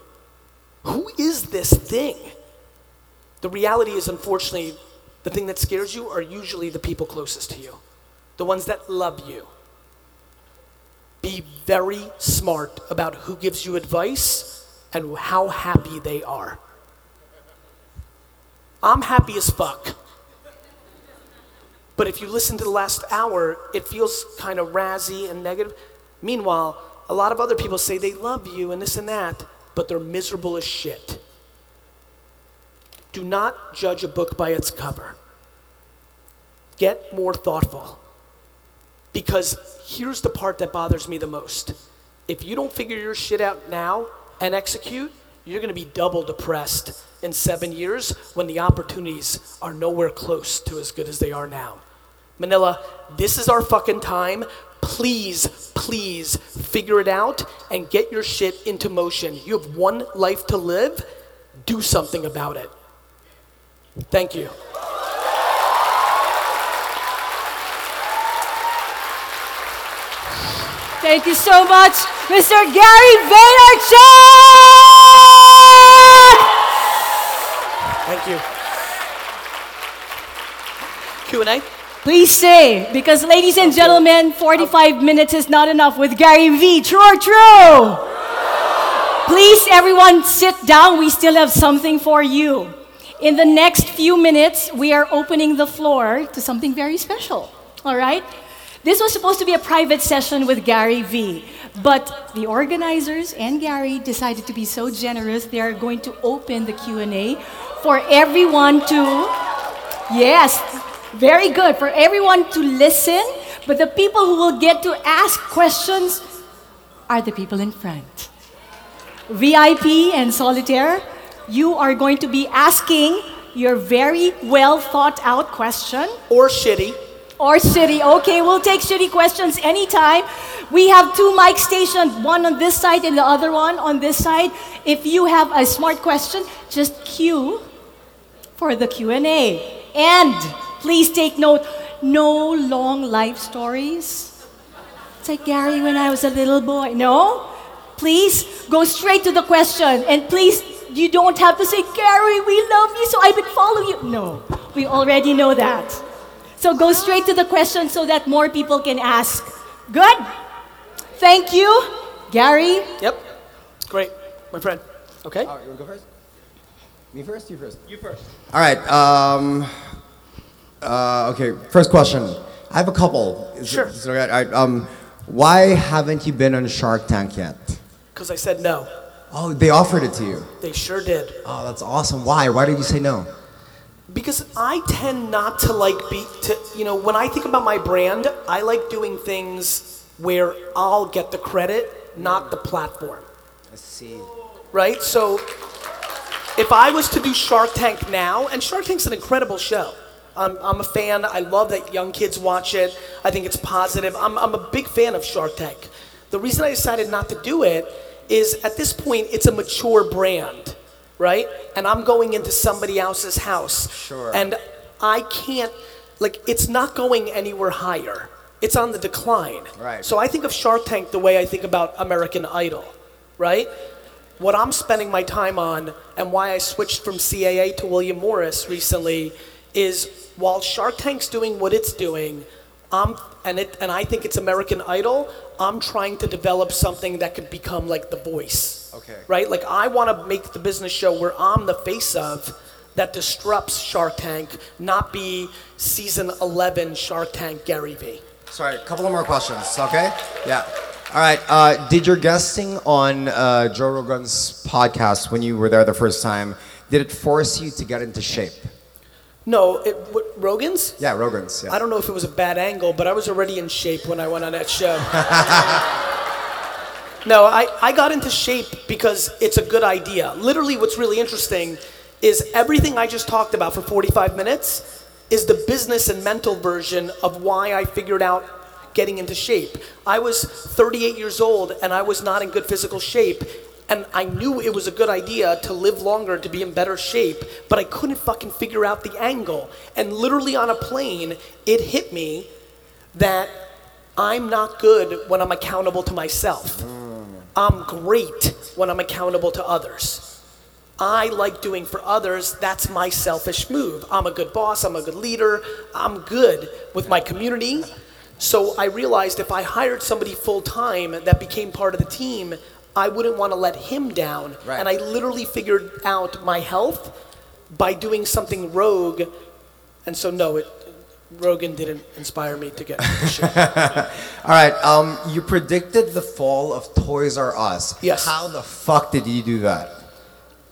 Who is this thing? The reality is, unfortunately, the thing that scares you are usually the people closest to you, the ones that love you. Be very smart about who gives you advice and how happy they are. I'm happy as fuck. But if you listen to the last hour, it feels kind of razzy and negative. Meanwhile, a lot of other people say they love you and this and that, but they're miserable as shit. Do not judge a book by its cover. Get more thoughtful. Because here's the part that bothers me the most. If you don't figure your shit out now and execute, you're going to be double depressed in seven years when the opportunities are nowhere close to as good as they are now. Manila, this is our fucking time. Please, please figure it out and get your shit into motion. You have one life to live. Do something about it. Thank you. Thank you so much, Mr. Gary Vaynerchuk! Thank you. Q&A? Please say, because ladies and gentlemen, 45 minutes is not enough with GaryVee. True or true? Please, everyone, sit down. We still have something for you. In the next few minutes, we are opening the floor to something very special. All right? This was supposed to be a private session with GaryVee, but the organizers and Gary decided to be so generous. They are going to open the Q&A for everyone to Yes, very good. For everyone to listen, but the people who will get to ask questions are the people in front. VIP and Solitaire, you are going to be asking your very well thought out question Or shitty? Or shitty. Okay, we'll take shitty questions anytime. We have two mic stations, one on this side and the other one on this side. If you have a smart question, just queue for the Q&A. And please take note, no long life stories. It's like Gary when I was a little boy. No? Please go straight to the question and please you don't have to say, Gary, we love you, so I've been following you. No, we already know that. So go straight to the question so that more people can ask. Good? Thank you, Gary. Yep. Great, my friend. Okay? All right, you want to go first? Me first? You first? You first. All right. Um, uh, okay, first question. I have a couple. Is Sure. is it okay? All right, um, why haven't you been on Shark Tank yet? Because I said no. Oh, they offered it to you. They sure did. Oh, that's awesome. Why? Why did you say no? Because I tend not to like be to you know when I think about my brand, I like doing things where I'll get the credit, not the platform. I see. Right? So if I was to do Shark Tank now, and Shark Tank's an incredible show. I'm, I'm a fan. I love that young kids watch it. I think it's positive. I'm, I'm a big fan of Shark Tank. The reason I decided not to do it is at this point, it's a mature brand, right? And I'm going into somebody else's house. Sure. And I can't, like, it's not going anywhere higher. It's on the decline. Right. So I think of Shark Tank the way I think about American Idol, right? What I'm spending my time on and why I switched from CAA to William Morris recently is while Shark Tank's doing what it's doing, I'm, and, it, and I think it's American Idol, I'm trying to develop something that could become like The Voice. Okay. Right? Like, I want to make the business show where I'm the face of that disrupts Shark Tank, not be season 11 Shark Tank GaryVee. Sorry, a couple of more questions, okay? Yeah. All right. Uh, did your guesting on uh, Joe Rogan's podcast when you were there the first time, did it force you to get into shape? No, it, what, Rogan's? Yeah, Rogan's. Yeah. I don't know if it was a bad angle, but I was already in shape when I went on that show. no, I, I got into shape because it's a good idea. Literally, what's really interesting is everything I just talked about for 45 minutes is the business and mental version of why I figured out getting into shape. I was 38 years old and I was not in good physical shape. And I knew it was a good idea to live longer, to be in better shape, but I couldn't fucking figure out the angle. And literally on a plane, it hit me that I'm not good when I'm accountable to myself. I'm great when I'm accountable to others. I like doing for others. That's my selfish move. I'm a good boss. I'm a good leader. I'm good with my community. So I realized if I hired somebody full time that became part of the team, I wouldn't want to let him down. Right. And I literally figured out my health by doing something rogue. And so, no, it, Rogan didn't inspire me to get the show. All right. Um, you predicted the fall of Toys R Us. Yes. How the fuck did you do that?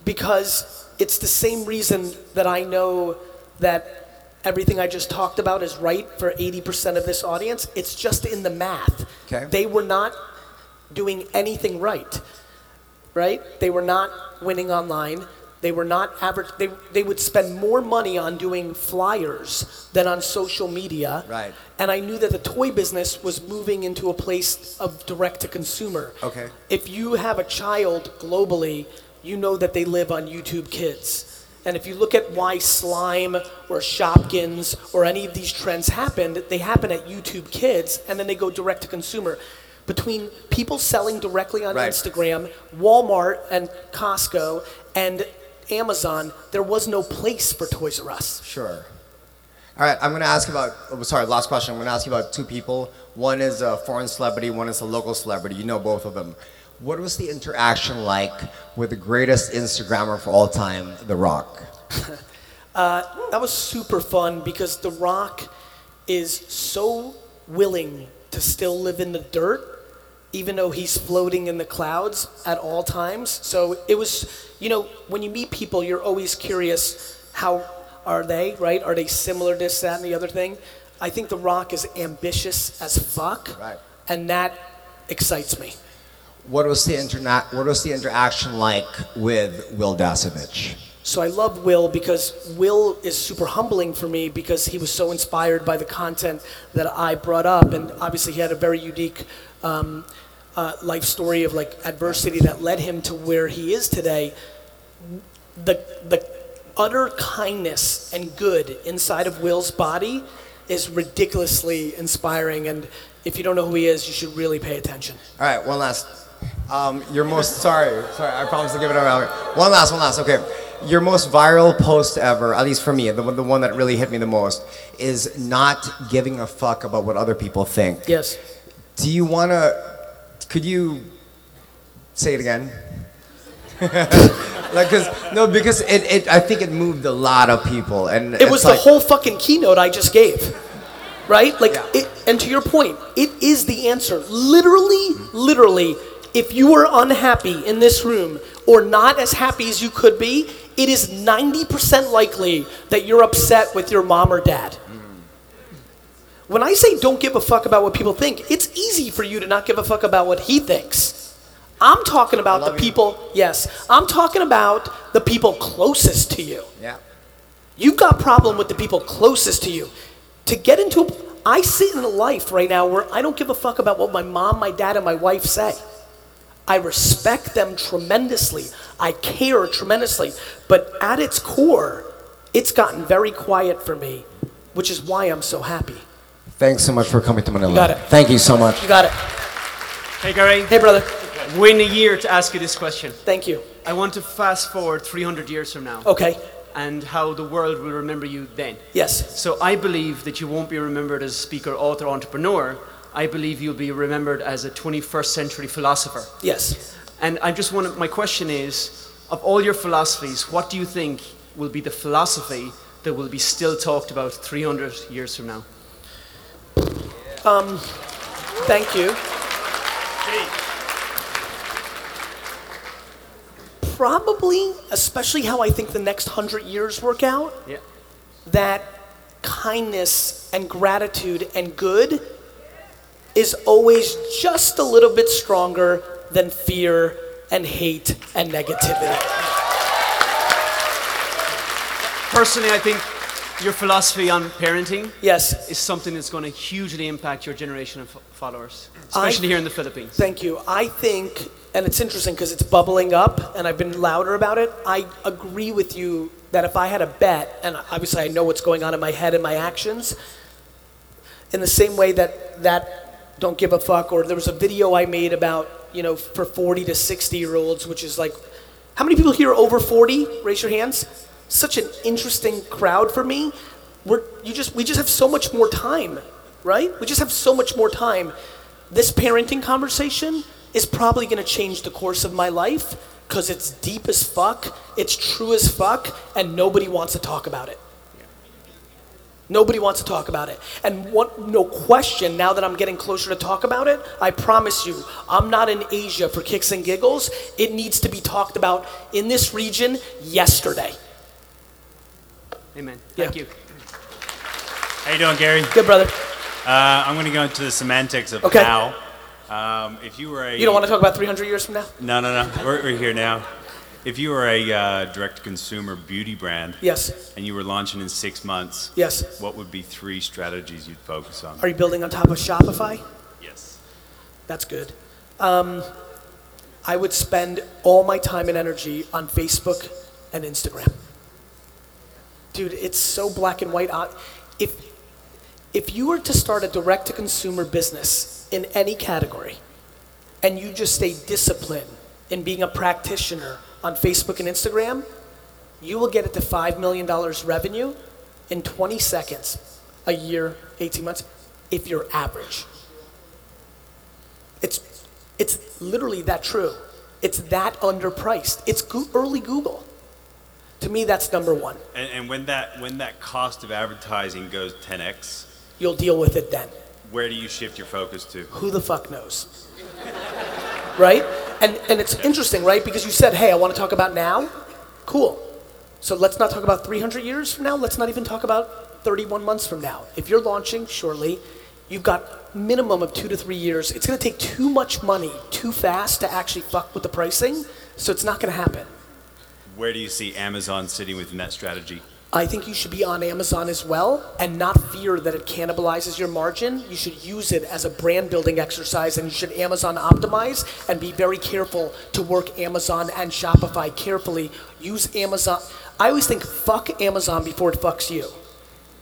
because it's the same reason that I know that everything I just talked about is right for 80% of this audience. It's just in the math. Okay. They were not doing anything right, right? They were not winning online. They were not average. They, they would spend more money on doing flyers than on social media. Right. And I knew that the toy business was moving into a place of direct to consumer. Okay. If you have a child globally, you know that they live on YouTube Kids. And if you look at why slime or Shopkins or any of these trends happened, they happen at YouTube Kids and then they go direct to consumer. Between people selling directly on Right. Instagram, Walmart and Costco, and Amazon, there was no place for Toys R Us. Sure. All right, I'm going to ask about, oh, sorry, last question. I'm going to ask you about two people. One is a foreign celebrity, one is a local celebrity. You know both of them. What was the interaction like with the greatest Instagrammer for all time, The Rock? Uh, that was super fun because The Rock is so willing to still live in the dirt, even though he's floating in the clouds at all times. So it was, you know, when you meet people, you're always curious how are they, right? Are they similar, this, that, and the other thing? I think The Rock is ambitious as fuck, Right. and that excites me. What was the interna- What was the interaction like with Will Dasovich? So I love Will because Will is super humbling for me because he was so inspired by the content that I brought up, and obviously he had a very unique um, uh, life story of like adversity that led him to where he is today. The the utter kindness and good inside of Will's body is ridiculously inspiring, and if you don't know who he is, you should really pay attention. All right, one last. Um, your most sorry, sorry. I promise to give it around. One last, one last. Okay, your most viral post ever, at least for me, the the one that really hit me the most, is not giving a fuck about what other people think. Yes. Do you want to? Could you say it again? like, cause no, because it, it, I think it moved a lot of people, and It was the whole fucking keynote I just gave. Right? Like Yeah. it and to your point, it is the answer. Literally, literally, if you are unhappy in this room or not as happy as you could be, it is 90% likely that you're upset with your mom or dad. When I say don't give a fuck about what people think, it's easy for you to not give a fuck about what he thinks. I'm talking about the love you. people, yes, I'm talking about the people closest to you. Yeah. You've got problem with the people closest to you. To get into a, I sit in a life right now where I don't give a fuck about what my mom, my dad, and my wife say. I respect them tremendously. I care tremendously. But at its core, it's gotten very quiet for me, which is why I'm so happy. Thanks so much for coming to Manila. You got it. Thank you so much. You got it. Hey Gary, Hey, brother. win a year to ask you this question. Thank you. I want to fast forward 300 years from now Okay. and how the world will remember you then. Yes. So I believe that you won't be remembered as a speaker, author, entrepreneur. I believe you'll be remembered as a 21st century philosopher. Yes. And I just want to, my question is, of all your philosophies, what do you think will be the philosophy that will be still talked about 300 years from now? Um, thank you. Probably, especially how I think the next hundred years work out, Yeah. that kindness and gratitude and good is always just a little bit stronger than fear and hate and negativity. Personally, I think your philosophy on parenting Yes, is something that's going to hugely impact your generation of followers, I- especially here in the Philippines. thank you. I think, and it's interesting because it's bubbling up and I've been louder about it. I agree with you that if I had a bet, and obviously I know what's going on in my head and my actions, in the same way that that don't give a fuck. Or there was a video I made about, you know, for 40 to 60 year olds, which is like, how many people here are over 40? Raise your hands. Such an interesting crowd for me. We're, you just, we just have so much more time, right? We just have so much more time. This parenting conversation is probably going to change the course of my life because it's deep as fuck, it's true as fuck, and nobody wants to talk about it. Nobody wants to talk about it. And no question, now that I'm getting closer to talk about it, I promise you, I'm not in Asia for kicks and giggles. It needs to be talked about in this region yesterday. Amen. Yeah. Thank you. How you doing, Gary? Good, brother. Uh, I'm going to go into the semantics of Okay. how. Um, if you were a You don't want to talk about 300 years from now? no, no, no. We're, we're here now. If you were a uh, direct-to-consumer beauty brand Yes. and you were launching in six months, Yes. what would be three strategies you'd focus on? Are you building on top of Shopify? yes. That's good. Um, I would spend all my time and energy on Facebook and Instagram. Dude, it's so black and white. Uh, If, if you were to start a direct to consumer business in any category and you just stay disciplined in being a practitioner on Facebook and Instagram, you will get it to $5 million revenue in 20 seconds, a year, 18 months, if you're average. It's, it's literally that true. It's that underpriced. It's go- early Google. To me, that's number one. And, and when that when that cost of advertising goes 10x, You'll deal with it then. where do you shift your focus to? Who the fuck knows? right? And, and it's interesting, right? Because you said, hey, I want to talk about now. Cool. So let's not talk about 300 years from now. Let's not even talk about 31 months from now. If you're launching shortly, you've got minimum of two to three years. It's going to take too much money too fast to actually fuck with the pricing. So it's not going to happen. Where do you see Amazon sitting within that strategy? I think you should be on Amazon as well and not fear that it cannibalizes your margin. You should use it as a brand building exercise and you should Amazon optimize and be very careful to work Amazon and Shopify carefully. Use Amazon. I always think fuck Amazon before it fucks you,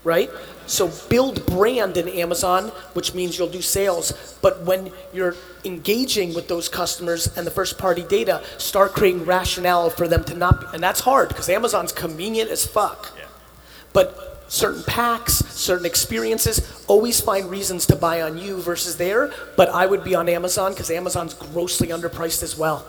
right? So build brand in Amazon, which means you'll do sales. But when you're engaging with those customers and the first party data, start creating rationale for them to not be, and that's hard because Amazon's convenient as fuck. But certain packs, certain experiences, always find reasons to buy on you versus there. But I would be on Amazon because Amazon's grossly underpriced as well.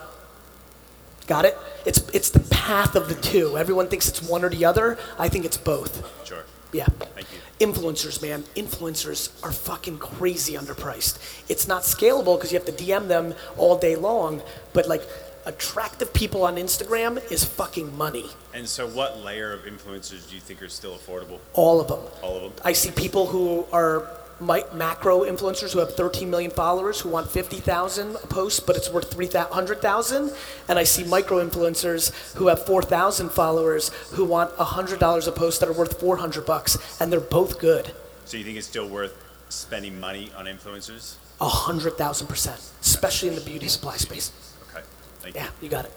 Got it? It's, it's the path of the two. Everyone thinks it's one or the other. I think it's both. Sure. Yeah. Thank you. Influencers, man. Influencers are fucking crazy underpriced. It's not scalable because you have to DM them all day long, but like attractive people on Instagram is fucking money. And so, what layer of influencers do you think are still affordable? All of them. All of them. I see people who are macro influencers who have 13 million followers who want 50,000 posts, but it's worth 300,000. And I see micro influencers who have 4,000 followers who want $100 a post that are worth 400 bucks, and they're both good. So, you think it's still worth spending money on influencers? A hundred thousand percent, especially in the beauty supply space. Okay. Thank you. Yeah, you got it.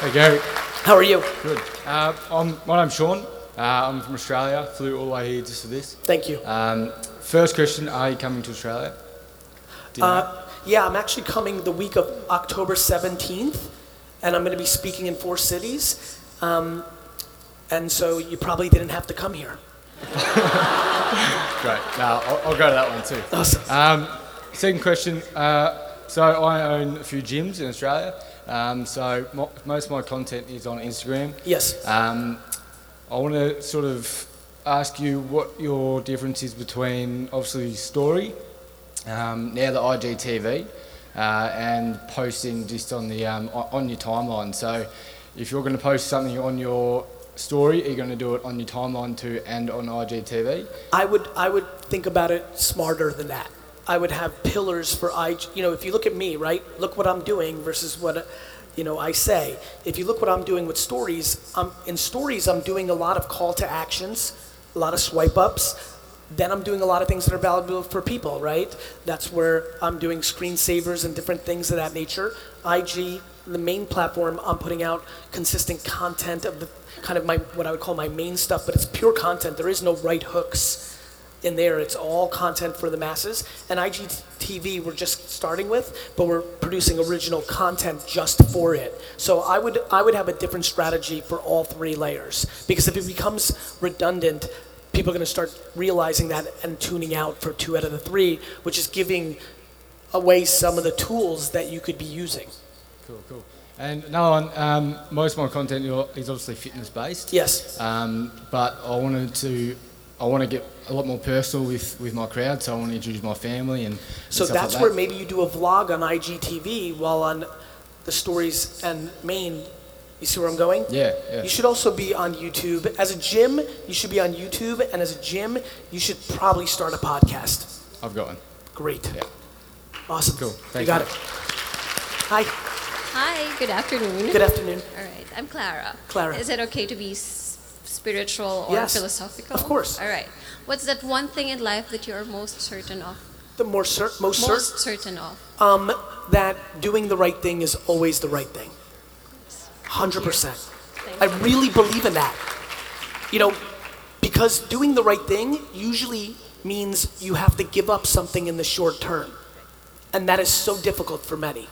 Hey Gary, How are you? good. Uh, I'm, my name's Sean. Uh, I'm from Australia. Flew all the way here just for this. Thank you. Um, first question: Are you coming to Australia? Do you know? Uh, yeah, I'm actually coming the week of October 17th, and I'm going to be speaking in four cities. Um, and so you probably didn't have to come here. Great. Now I'll, I'll go to that one too. Awesome. Um, second question. Uh, so I own a few gyms in Australia. Um, so mo- most of my content is on Instagram. Yes. Um, I want to sort of ask you what your difference is between obviously story, um, now the IGTV, uh, and posting just on the um, on your timeline. So if you're going to post something on your story, are you going to do it on your timeline too and on IGTV? I would I would think about it smarter than that. I would have pillars for I. You know, if you look at me, right? Look what I'm doing versus what, you know, I say. If you look what I'm doing with stories, I'm in stories. I'm doing a lot of call to actions, a lot of swipe ups. Then I'm doing a lot of things that are valuable for people, right? That's where I'm doing screensavers and different things of that nature. IG, the main platform, I'm putting out consistent content of the kind of my what I would call my main stuff, but it's pure content. There is no right hooks in there. It's all content for the masses. And IGTV we're just starting with, but we're producing original content just for it. So I would I would have a different strategy for all three layers because if it becomes redundant, people are going to start realizing that and tuning out for two out of the three, which is giving away some of the tools that you could be using. Cool, cool. And now on, um, most of my content is obviously fitness based. Yes. Um, but I wanted to, I want to get a lot more personal with, with my crowd, so I want to introduce my family and. and So stuff like that's that. where maybe you do a vlog on IGTV while on the stories and main. You see where I'm going? Yeah, yeah. You should also be on YouTube. As a gym, you should be on YouTube, and as a gym, you should probably start a podcast. I've got one. Great. Yeah. Awesome. Cool. you got mate. it. Hi. Hi, good afternoon. Good afternoon. All right, I'm Clara. Clara. Is it okay to be s- spiritual or Yes, philosophical? of course. All right. What's that one thing in life that you are most certain of? The more cer- most, certain. Most certain of. Um, that doing the right thing is always the right thing. 100%. I really believe in that. You know, because doing the right thing usually means you have to give up something in the short term. And that is so difficult for many.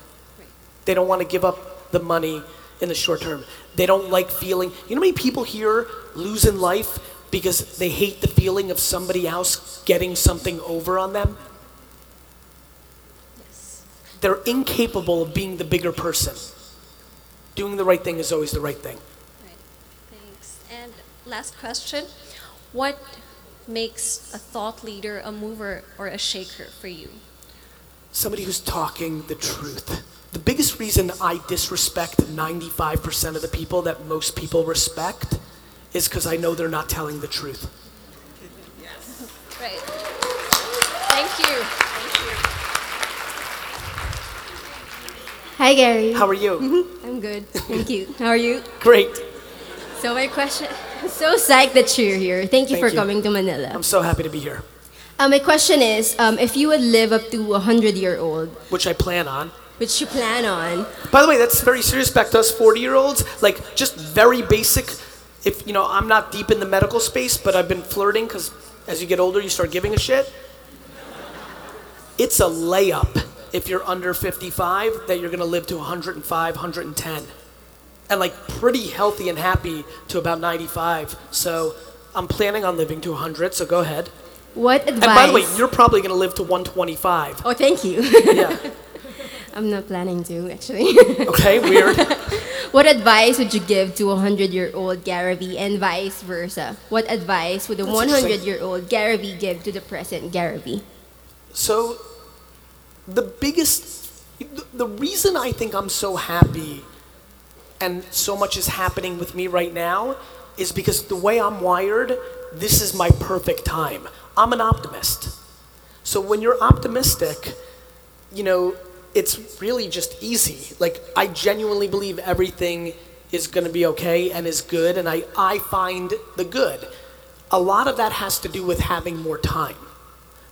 They don't want to give up the money in the short term. They don't like feeling. You know how many people here lose in life because they hate the feeling of somebody else getting something over on them? They're incapable of being the bigger person. Doing the right thing is always the right thing. Right. Thanks. And last question. What makes a thought leader a mover or a shaker for you? Somebody who's talking the truth. The biggest reason I disrespect 95% of the people that most people respect is because I know they're not telling the truth. Yes. Right. Thank you. Thank you. Hi, Gary. How are you? I'm good. Thank you. How are you? Great. So my question, so psyched that you're here. Thank you Thank for you. coming to Manila. I'm so happy to be here, Uh, my question is, um, if you would live up to a hundred year old, which I plan on. Which you plan on, By the way, that's very serious back to us 40 year olds. Like, just very basic. If, you know, I'm not deep in the medical space, but I've been flirting because as you get older, you start giving a shit. It's a layup if you're under 55 that you're going to live to 105, 110. And like pretty healthy and happy to about 95. So I'm planning on living to 100, so go ahead. what advice? And by the way, you're probably going to live to 125. oh, thank you. Yeah. I'm not planning to actually. Okay, weird. what advice would you give to a hundred year old Gary Vee and vice versa? What advice would a 100-year-old Gary Vee give to the present Gary Vee? So, the biggest, the- the reason I think I'm so happy and so much is happening with me right now is because the way I'm wired, this is my perfect time. I'm an optimist. So, when you're optimistic, you know, it's really just easy. Like, I genuinely believe everything is going to be okay and is good, and I, I find the good. A lot of that has to do with having more time.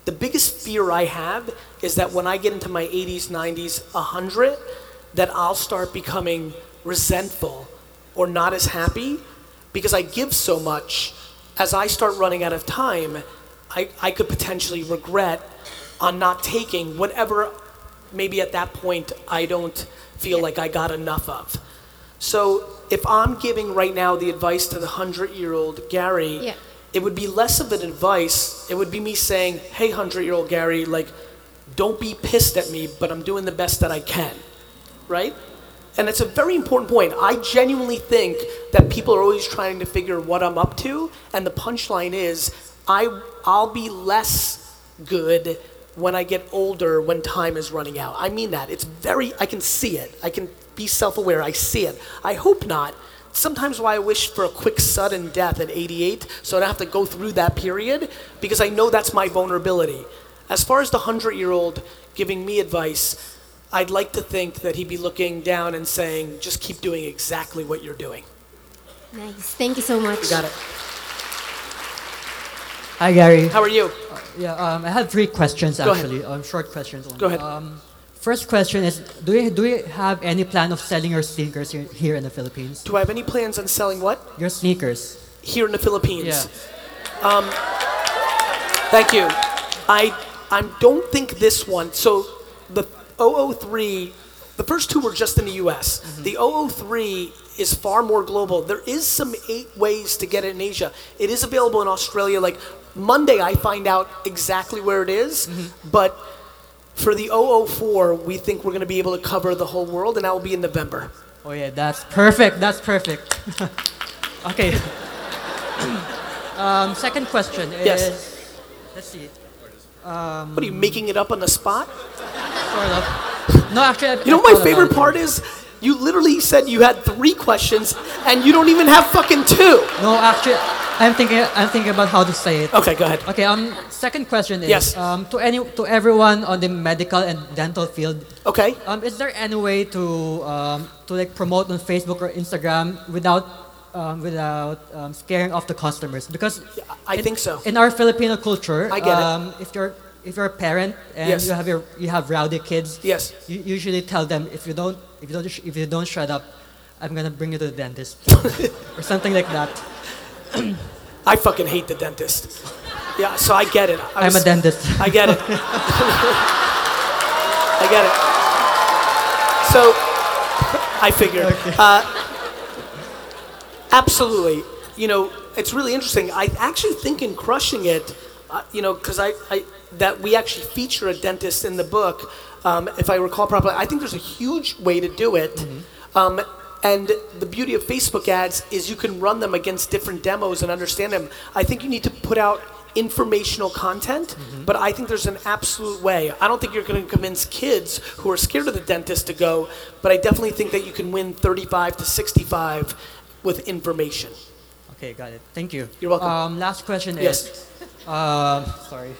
The biggest fear I have is that when I get into my 80s, 90s, 100, that I'll start becoming resentful or not as happy because I give so much. As I start running out of time, I, I could potentially regret on not taking whatever maybe at that point I don't feel like I got enough of. So if I'm giving right now the advice to the 100 year old Gary, Yeah. it would be less of an advice. It would be me saying, hey, 100 year old Gary, like, don't be pissed at me, but I'm doing the best that I can. Right? And it's a very important point. I genuinely think that people are always trying to figure what I'm up to, and the punchline is I, I'll be less good when I get older when time is running out. I mean that. It's very, I can see it. I can be self aware. I see it. I hope not. Sometimes why I wish for a quick sudden death at 88 so I don't have to go through that period because I know that's my vulnerability. As far as the 100 year old giving me advice, I'd like to think that he'd be looking down and saying, just keep doing exactly what you're doing. Nice. Thank you so much. You got it. Hi, Gary. How are you? Yeah, um, I have three questions Go actually. Um, short questions. Only. Go ahead. Um, first question is: Do you do you have any plan of selling your sneakers here, here in the Philippines? Do I have any plans on selling what? Your sneakers. Here in the Philippines? Yeah. Um, Thank you. I I don't think this one. So the 003, the first two were just in the U.S. The 003 is far more global. There is some eight ways to get it in Asia. It is available in Australia. Like Monday, I find out exactly where it is, but. For the 004, we think we're going to be able to cover the whole world, and that will be in November. Oh yeah, that's perfect. That's perfect. okay. um, second question is. Yes. Let's see. Um, What are you making it up on the spot? Sort of. No, actually. I, You know I what my favorite part is? You literally said you had three questions, and you don't even have fucking two. No, actually, I'm thinking. I'm thinking about how to say it. Okay, go ahead. Okay. Um. Second question is. Yes. Um. To any to everyone on the medical and dental field. Okay. Um. Is there any way to um to like promote on Facebook or Instagram without um, without um, scaring off the customers? Because I in- think so. In our Filipino culture, I get it. um, if you're if you're a parent and Yes. you have your you have rowdy kids, Yes. you usually tell them if you don't if you don't sh- if you don't shut up, I'm gonna bring you to the dentist or something like that. I fucking hate the dentist. Yeah, so I get it. I I'm a dentist. I get it. I get it. So, I figured. Uh, absolutely. You know, it's really interesting. I actually think in crushing it, uh, you know, because I, I that we actually feature a dentist in the book, um, if I recall properly. I think there's a huge way to do it. Um, and the beauty of Facebook ads is you can run them against different demos and understand them. I think you need to put out informational content, but I think there's an absolute way. I don't think you're going to convince kids who are scared of the dentist to go, but I definitely think that you can win 35 to 65 with information. Okay, got it. Thank you. You're welcome. Um, last question Yes. is, um, sorry.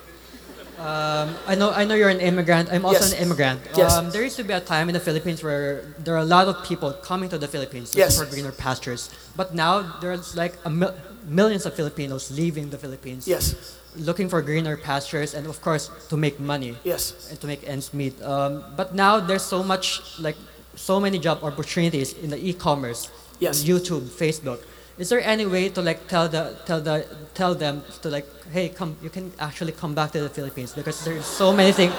Um, I know I know you're an immigrant. I'm also Yes. an immigrant. Yes. Um, there used to be a time in the Philippines where there are a lot of people coming to the Philippines Yes. support greener pastures. But now there's like a mil- millions of Filipinos leaving the Philippines. Yes. Looking for greener pastures and of course to make money. Yes. And to make ends meet. Um, but now there's so much like so many job opportunities in the e-commerce. Yes. YouTube, Facebook. Is there any way to like tell the tell the tell them to like, hey, come, you can actually come back to the Philippines because there's so many things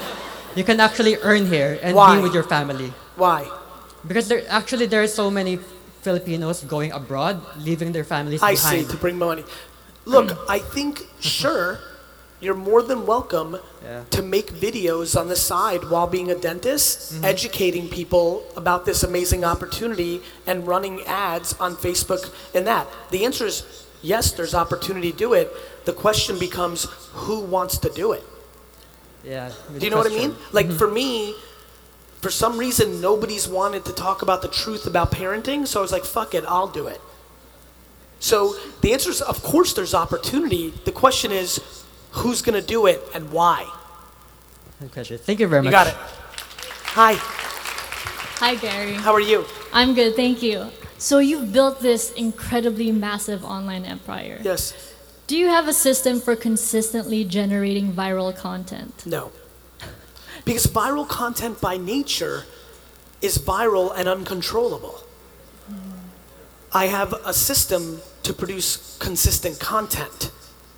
you can actually earn here and Why? be with your family. Why? Because there actually there are so many Filipinos going abroad, leaving their families I see, behind. to bring money. Look, I think, sure, you're more than welcome Yeah. to make videos on the side while being a dentist, Mhm. educating people about this amazing opportunity and running ads on Facebook and that. The answer is yes, there's opportunity to do it. The question becomes who wants to do it? Yeah. Do you know what I mean? Like for me, for some reason, nobody's wanted to talk about the truth about parenting, so I was like, fuck it, I'll do it. So the answer is, of course, there's opportunity. The question is, who's going to do it and why? Good question. Thank you very much. You much. got it. Hi, Hi, Gary. how are you? I'm good, thank you. So you've built this incredibly massive online empire. Yes. Do you have a system for consistently generating viral content? No. Because viral content by nature is viral and uncontrollable. Hmm. I have a system to produce consistent content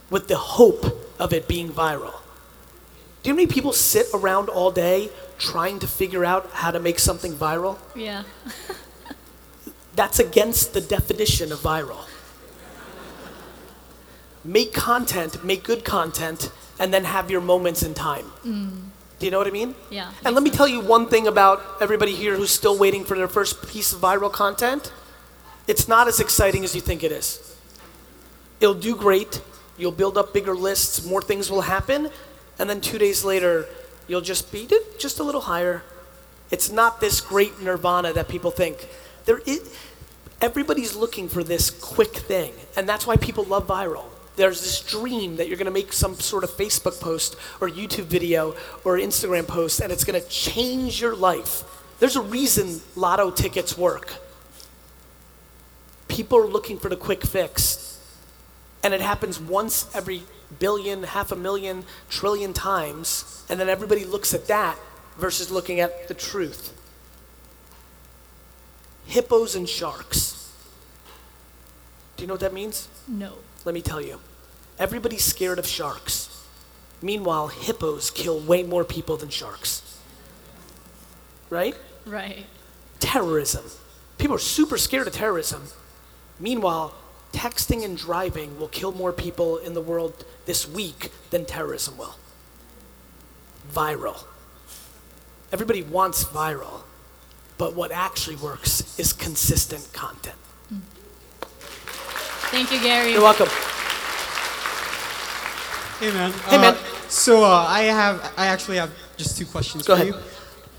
with the hope of it being viral. Do you know how many people sit around all day trying to figure out how to make something viral? Yeah. That's against the definition of viral. Make content, make good content, and then have your moments in time. Mm. Do you know what I mean? Yeah. And let me tell you one thing about everybody here who's still waiting for their first piece of viral content. It's not as exciting as you think it is. It'll do great. You'll build up bigger lists, more things will happen, and then two days later, you'll just be just a little higher. It's not this great nirvana that people think. There is, everybody's looking for this quick thing, and that's why people love viral. There's this dream that you're going to make some sort of Facebook post or YouTube video or Instagram post, and it's going to change your life. There's a reason lotto tickets work. People are looking for the quick fix, and it happens once every billion, half a million, trillion times, and then everybody looks at that versus looking at the truth. Hippos and sharks. Do you know what that means? No. Let me tell you. Everybody's scared of sharks. Meanwhile, hippos kill way more people than sharks. Right? Right. Terrorism. People are super scared of terrorism. Meanwhile, texting and driving will kill more people in the world this week than terrorism will. Viral. Everybody wants viral, but what actually works is consistent content. Thank you, Gary. You're welcome. Hey man. Hey, man. Uh, So uh, I have, I actually have just two questions Go for ahead. you.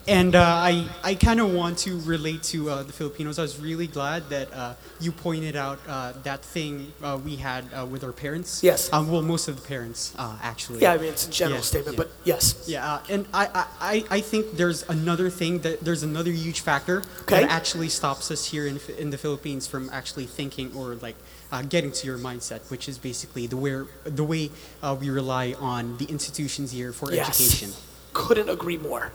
And uh, I, I kind of want to relate to uh, the Filipinos. I was really glad that uh, you pointed out uh, that thing uh, we had uh, with our parents. Yes. Um, well, most of the parents, uh, actually. Yeah, I mean, it's a general statement, yeah. but yes. Yeah, uh, and I, I, I- think there's another thing that there's another huge factor Okay. that actually stops us here in, in the Philippines from actually thinking or like uh, getting to your mindset, which is basically the where the way uh, we rely on the institutions here for Yes. education. Couldn't agree more.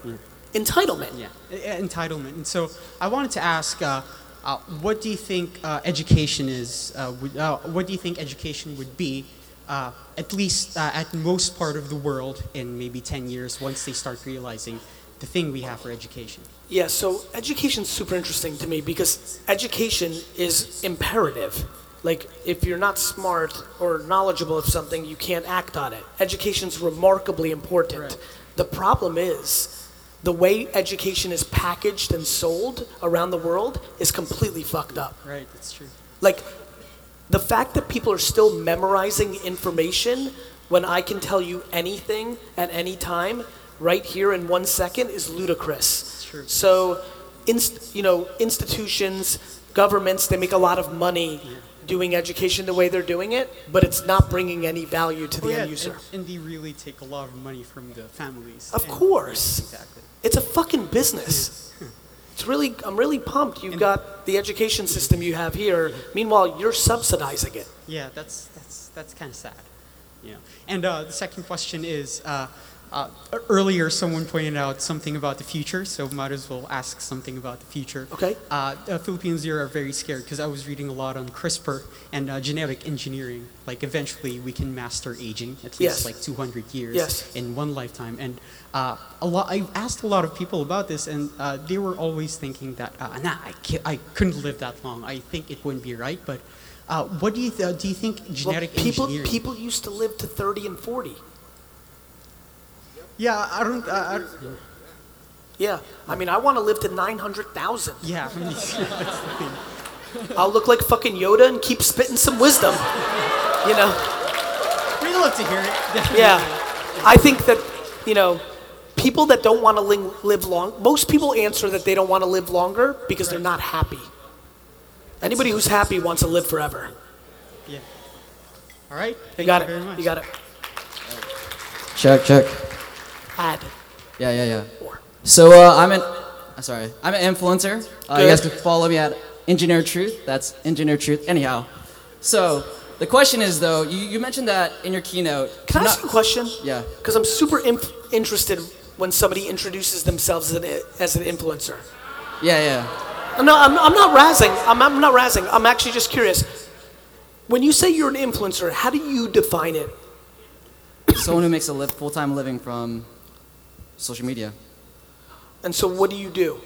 Entitlement. Yeah, entitlement. And so I wanted to ask, uh, uh, what do you think uh, education is? Uh, would, uh, what do you think education would be, uh, at least uh, at most part of the world in maybe 10 years once they start realizing the thing we have for education? Yeah, so education's super interesting to me because education is imperative. Like, if you're not smart or knowledgeable of something, you can't act on it. Education's remarkably important. The problem is, the way education is packaged and sold around the world is completely fucked up. Right, that's true. Like, the fact that people are still memorizing information when I can tell you anything at any time, right here in one second, is ludicrous. True. So, inst- you know, institutions, governments, they make a lot of money doing education the way they're doing it, but it's not bringing any value to the Oh, yeah, end user. And, and they really take a lot of money from the families. Of course. Exactly. It's a fucking business. It's really, I'm really pumped. You've got the education system you have here. Meanwhile, you're subsidizing it. Yeah, that's that's that's kind of sad. You know. And uh, the second question is, uh, uh, earlier someone pointed out something about the future, so might as well ask something about the future. Okay. Uh, uh, Filipinos here are very scared because I was reading a lot on CRISPR and uh, genetic engineering. Like eventually we can master aging at least Yes. like 200 years Yes. in one lifetime. And uh, a lot, I asked a lot of people about this, and uh, they were always thinking that, uh, nah, I, I couldn't live that long. I think it wouldn't be right. But uh, what do you th- do? You think Well, people, people used to live to 30 and 40. Yeah, I don't. Uh, I, Yeah, I mean, I want to live to 900,000. yeah, I mean, that's the thing. I'll look like fucking Yoda and keep spitting some wisdom. You know? We'd love to hear it. definitely. Yeah. I think that, you know, people that don't want to ling- live long, most people answer that they don't want to live longer because they're not happy. Anybody who's happy wants to live forever. Yeah. All right. You Thank got you it. very much. You got it. Check, check. Add. Yeah, yeah, yeah. So uh, I'm an, uh, sorry, I'm an influencer. Uh, you guys can follow me at Engineer Truth. That's Engineer Truth. Anyhow, so the question is though, you, you mentioned that in your keynote. Can I not- ask you a question? Yeah. Because I'm super inf- interested when somebody introduces themselves as an, as an influencer. Yeah, yeah. No, I'm, I'm not razzing. I'm, I'm not razzing. I'm actually just curious. When you say you're an influencer, how do you define it? Someone who makes a li- full-time living from social media. And so, what do you do?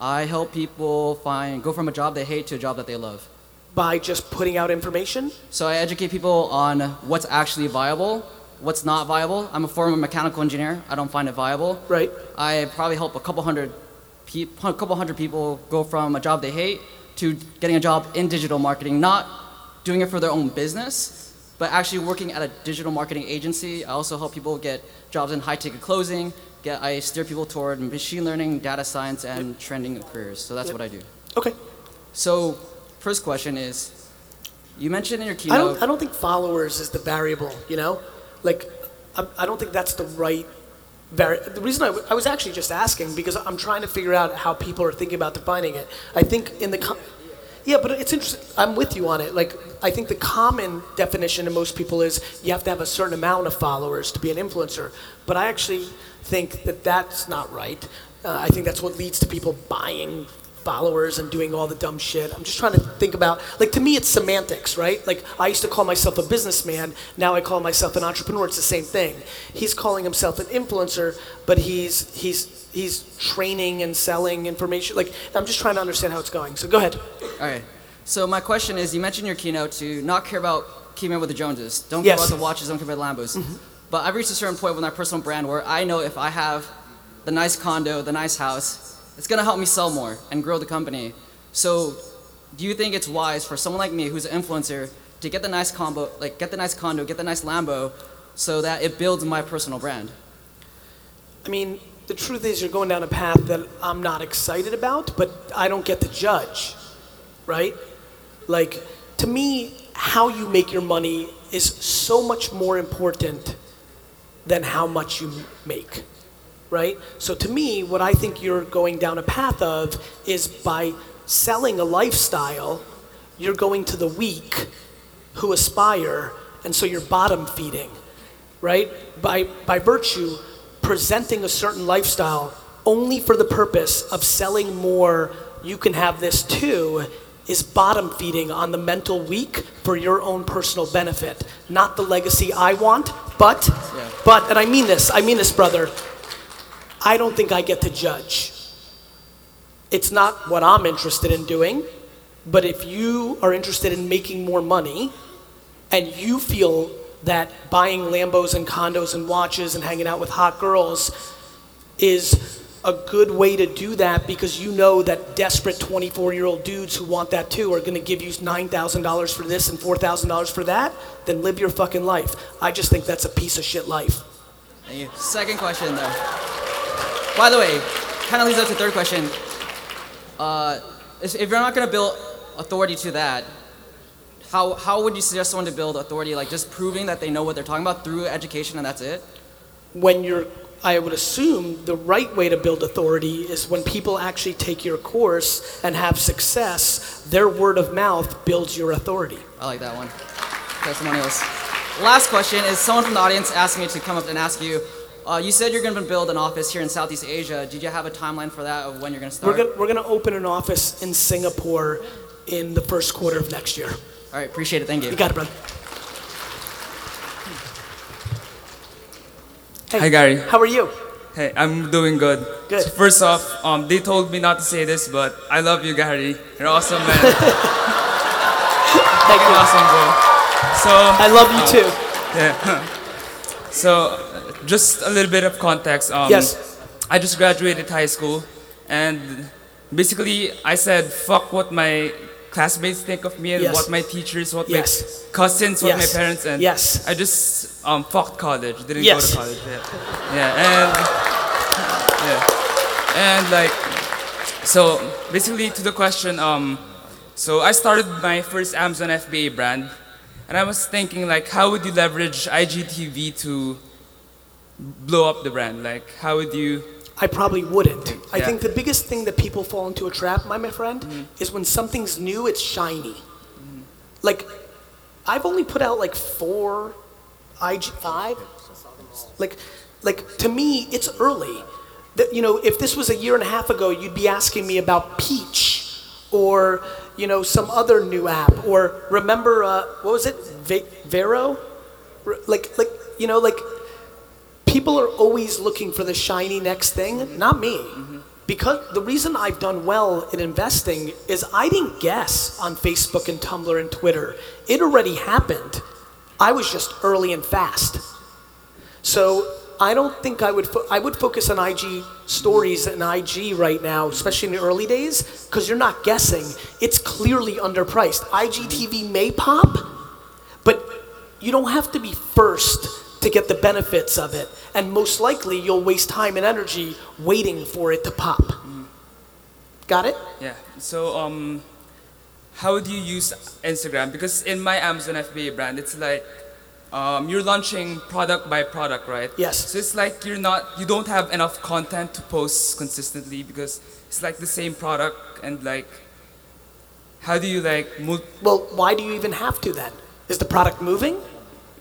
I help people find go from a job they hate to a job that they love. By just putting out information? So I educate people on what's actually viable, what's not viable. I'm a former mechanical engineer. I don't find it viable. Right. I probably help a couple hundred, peop a couple hundred people go from a job they hate to getting a job in digital marketing, not doing it for their own business, but actually working at a digital marketing agency. I also help people get jobs in high-ticket closing. Get, I steer people toward machine learning, data science, and trending careers. So that's Yep. what I do. Okay. So, first question is, you mentioned in your keynote. I don't, I don't think followers is the variable, you know? Like, I, I don't think that's the right vari- The reason I, w- I was actually just asking because I'm trying to figure out how people are thinking about defining it. I think in the. Com- yeah, but it's interesting. I'm with you on it. Like, I think the common definition to most people is you have to have a certain amount of followers to be an influencer. But I actually think that that's not right. Uh, I think that's what leads to people buying followers and doing all the dumb shit. I'm just trying to think about, like, to me, it's semantics, right? Like, I used to call myself a businessman. Now I call myself an entrepreneur. It's the same thing. He's calling himself an influencer, but he's he's he's training and selling information. Like, I'm just trying to understand how it's going. So go ahead. All right. So my question is, you mentioned your keynote to not care about keeping up with the Joneses. Don't care Yes. about the watches. Don't care about the Lambos. Mm-hmm. But I've reached a certain point with my personal brand where I know if I have the nice condo, the nice house, it's gonna help me sell more and grow the company. So, do you think it's wise for someone like me, who's an influencer, to get the nice combo, like get the nice condo, get the nice Lambo, so that it builds my personal brand? I mean, the truth is, you're going down a path that I'm not excited about, but I don't get to judge, right? Like, to me, how you make your money is so much more important than how much you make, right? So, to me, what I think you're going down a path of is by selling a lifestyle, you're going to the weak who aspire, and so you're bottom feeding right? By, by virtue, presenting a certain lifestyle only for the purpose of selling more, you can have this too, is bottom feeding on the mental weak for your own personal benefit. Not the legacy I want, but, but, and I mean this, I mean this, brother, I don't think I get to judge. It's not what I'm interested in doing, but if you are interested in making more money and you feel that buying Lambos and condos and watches and hanging out with hot girls is a good way to do that because you know that desperate 24 year old dudes who want that too are going to give you $9,000 for this and $4,000 for that, then live your fucking life. I just think that's a piece of shit life. Thank you. Second question, though. By the way, kind of leads up to the third question. Uh, if if you're not going to build authority to that, how, how would you suggest someone to build authority? Like just proving that they know what they're talking about through education and that's it? when you're I would assume the right way to build authority is when people actually take your course and have success, their word of mouth builds your authority. I like that one. Testimonials. Last question is someone from the audience asked me to come up and ask you. Uh, you said you're going to build an office here in Southeast Asia. Did you have a timeline for that of when you're going to We're start? gonna, we're gonna open an office in Singapore in the first quarter of next year. All right, appreciate it. Thank you. You got it, brother. Hey, Hi, Gary. How are you? Hey, I'm doing good. Good. So first off, um, they told me not to say this, but I love you, Gary. You're awesome, man. Thank you. awesome, bro. So I love you uh, too. Yeah. so, just a little bit of context. Um, Yes. I just graduated high school, and basically, I said, "Fuck what my classmates think of me, and Yes. what my teachers, what Yes. my cousins, what my parents, and Yes. I just um, fucked college. Didn't Yes. go to college. Yeah. yeah, and yeah, and like, so basically to the question, um, so I started my first Amazon FBA brand, and I was thinking like, how would you leverage IGTV to blow up the brand? Like, how would you? I probably wouldn't. I Yeah. think the biggest thing that people fall into a trap, my, my friend, is when something's new, it's shiny. Like, I've only put out like four IG five. Like, like to me, it's early. That you know, if this was a year and a half ago, you'd be asking me about Peach, or you know, some other new app, or remember uh, what was it, Va- Vero? R- Like, like you know, like people are always looking for the shiny next thing, not me. Because the reason I've done well in investing is I didn't guess on Facebook and Tumblr and Twitter. It already happened. I was just early and fast. So I don't think I would. Fo- I would focus on IG stories and IG right now, especially in the early days, because you're not guessing. It's clearly underpriced. IGTV may pop, but you don't have to be first to get the benefits of it. And most likely, you'll waste time and energy waiting for it to pop. Got it? Yeah. So um, how do you use Instagram? Because in my Amazon FBA brand, it's like um, you're launching product by product, right? Yes. So it's like you're not, you don't have enough content to post consistently because it's like the same product and like, how do you like, mul- Well, why do you even have to then? Is the product moving?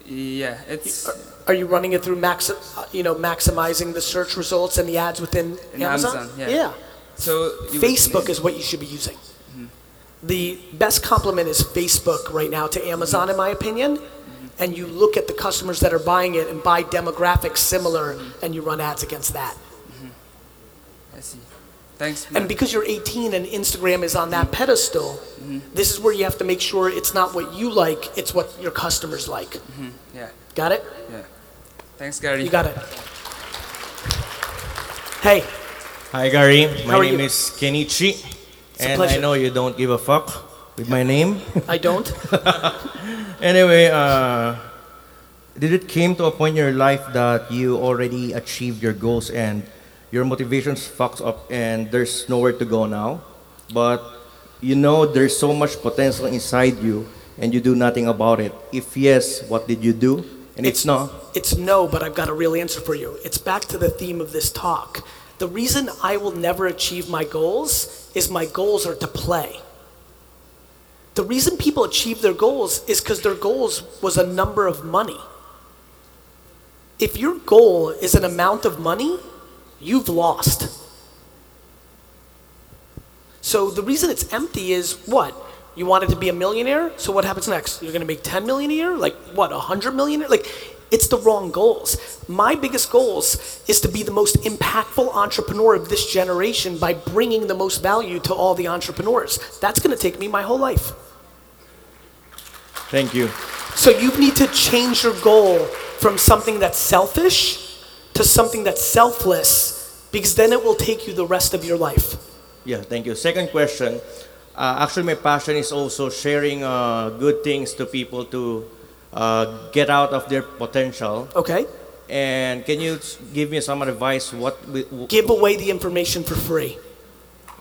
Yeah, it's uh, Are you running it through max, uh, you know, maximizing the search results and the ads within Amazon? Amazon, yeah. So you would- Facebook is what you should be using. Mm-hmm. The best compliment is Facebook right now to Amazon, in my opinion. Mm-hmm. And you look at the customers that are buying it and buy demographics similar, and you run ads against that. I see. Thanks. And because you're 18 and Instagram is on that pedestal, this is where you have to make sure it's not what you like, it's what your customers like. Mhm, Yeah. Got it? Yeah. Thanks, Gary. You got it. Hey, Hi, Gary. My How are name you? is Kenichi, It's a and I pleasure. know you don't give a fuck with my name. I don't. anyway, uh, did it came to a point in your life that you already achieved your goals and your motivations fucks up and there's nowhere to go now, but you know there's so much potential inside you and you do nothing about it? If yes, what did you do? And it's not. It's no, but I've got a real answer for you. It's back to the theme of this talk. The reason I will never achieve my goals is my goals are to play. The reason people achieve their goals is because their goals was a number of money. If your goal is an amount of money, you've lost. So the reason it's empty is what? You wanted to be a millionaire, so what happens next? You're gonna make 10 million a year? Like what, 100 million? Like, it's the wrong goals. My biggest goals is to be the most impactful entrepreneur of this generation by bringing the most value to all the entrepreneurs. That's gonna take me my whole life. Thank you. So you need to change your goal from something that's selfish to something that's selfless because then it will take you the rest of your life. Yeah, thank you. Second question. Uh, actually, my passion is also sharing uh, good things to people to uh, get out of their potential. Okay. And can you give me some advice? What? We, w- Give away the information for free.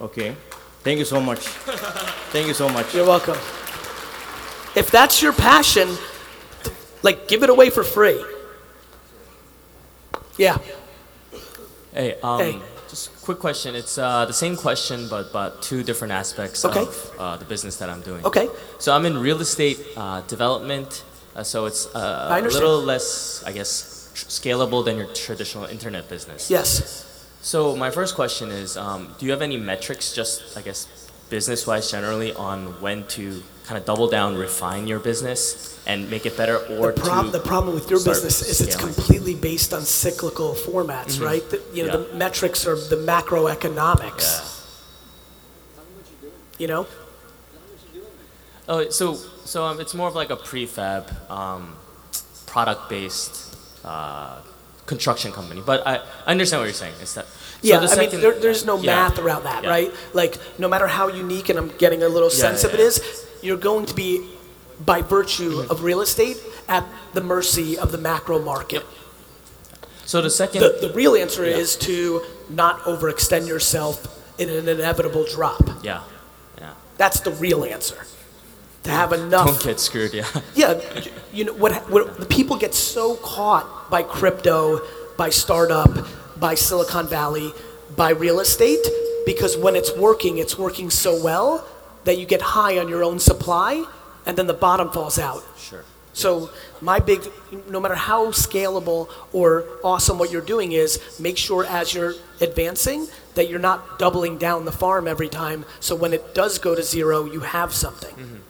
okay. Thank you so much. Thank you so much. You're welcome. If that's your passion, like give it away for free. Yeah. Hey, um, Hey. just a quick question. It's uh, the same question, but but two different aspects Okay. of uh, the business that I'm doing. Okay. So I'm in real estate uh, development, uh, so it's uh, a little less, I guess, tr- scalable than your traditional internet business. Yes. So my first question is, um, do you have any metrics, just I guess, business-wise generally, on when to kind of double down, refine your business, and make it better, or the, prob- the problem with your business is it's completely based on cyclical formats, Mhm. right? The, you know, Yeah. the metrics are the macroeconomics. Yeah. You know? Oh, so so um, it's more of like a prefab, um, product-based uh, construction company. But I, I understand what you're saying. Is that so Yeah, I mean, there, there's no yeah. math around that, Yeah. right? Like, no matter how unique, and I'm getting a little Yeah, sense of it is, you're going to be, by virtue of real estate, at the mercy of the macro market. So the second, The, the real answer Yeah. is to not overextend yourself in an inevitable drop. yeah, yeah. That's the real answer. To have enough. Don't get screwed. Yeah. Yeah, you know what, what? The people get so caught by crypto, by startup, by Silicon Valley, by real estate because when it's working, it's working so well that you get high on your own supply, and then the bottom falls out. Sure. So my big, no matter how scalable or awesome what you're doing is, make sure as you're advancing that you're not doubling down the farm every time. So when it does go to zero, you have something.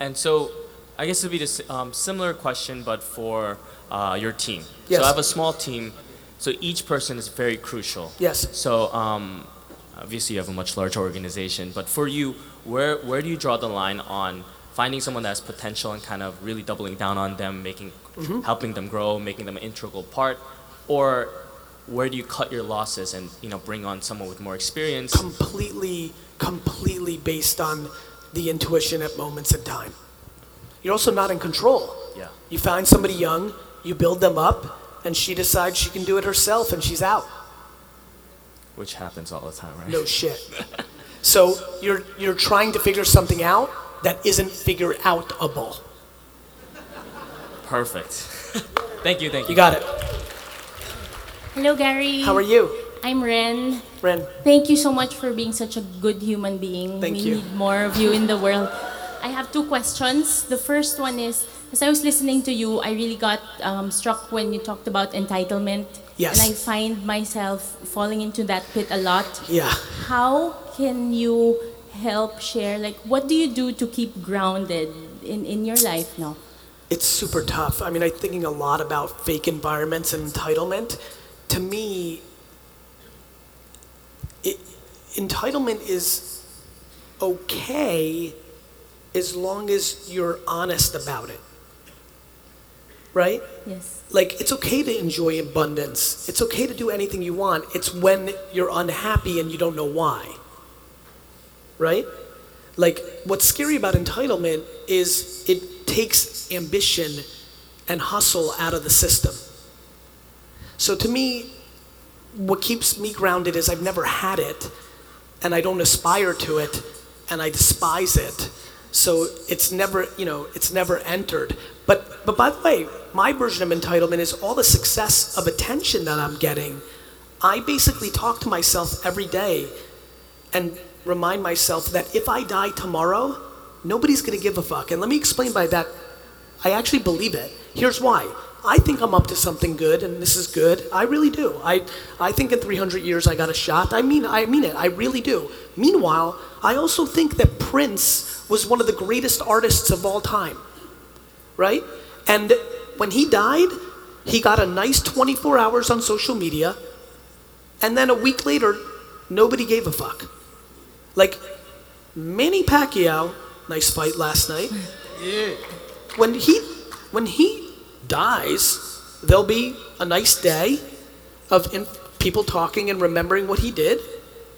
And so, I guess it'd be a um, similar question, but for uh, your team. Yes. So I have a small team, so each person is very crucial. Yes. So um, obviously you have a much larger organization, but for you, where where do you draw the line on finding someone that has potential and kind of really doubling down on them, making, Mhm. helping them grow, making them an integral part, or where do you cut your losses and you know bring on someone with more experience? completely, completely based on the intuition at moments in time. You're also not in control. Yeah. You find somebody young, you build them up, and she decides she can do it herself and she's out. Which happens all the time, right? No shit. So you're you're trying to figure something out that isn't figure outable. Perfect. thank you, thank you. You got it. Hello, Gary. How are you? I'm Ren. Ren. Thank you so much for being such a good human being. Thank we you. need more of you in the world. I have two questions. The first one is as I was listening to you, I really got um, struck when you talked about entitlement. Yes. And I find myself falling into that pit a lot. Yeah. How can you help share, like, what do you do to keep grounded in, in your life now? It's super tough. I mean, I'm thinking a lot about fake environments and entitlement. To me, it, entitlement is okay as long as you're honest about it. Right? Yes. Like, it's okay to enjoy abundance. It's okay to do anything you want. It's when you're unhappy and you don't know why. Right? Like, what's scary about entitlement is it takes ambition and hustle out of the system. So, to me, what keeps me grounded is I've never had it and I don't aspire to it and I despise it. So it's never, you know, it's never entered. But but by the way, my version of entitlement is all the success of attention that I'm getting. I basically talk to myself every day and remind myself that if I die tomorrow, nobody's going to give a fuck. And let me explain by that I actually believe it. Here's why. I think I'm up to something good and this is good. I really do. I I think in 300 years I got a shot. I mean I mean it. I really do. Meanwhile, I also think that Prince was one of the greatest artists of all time. Right? And when he died, he got a nice 24 hours on social media and then a week later nobody gave a fuck. Like Manny Pacquiao, nice fight last night. Yeah. When he when he dies, there'll be a nice day of in, people talking and remembering what he did,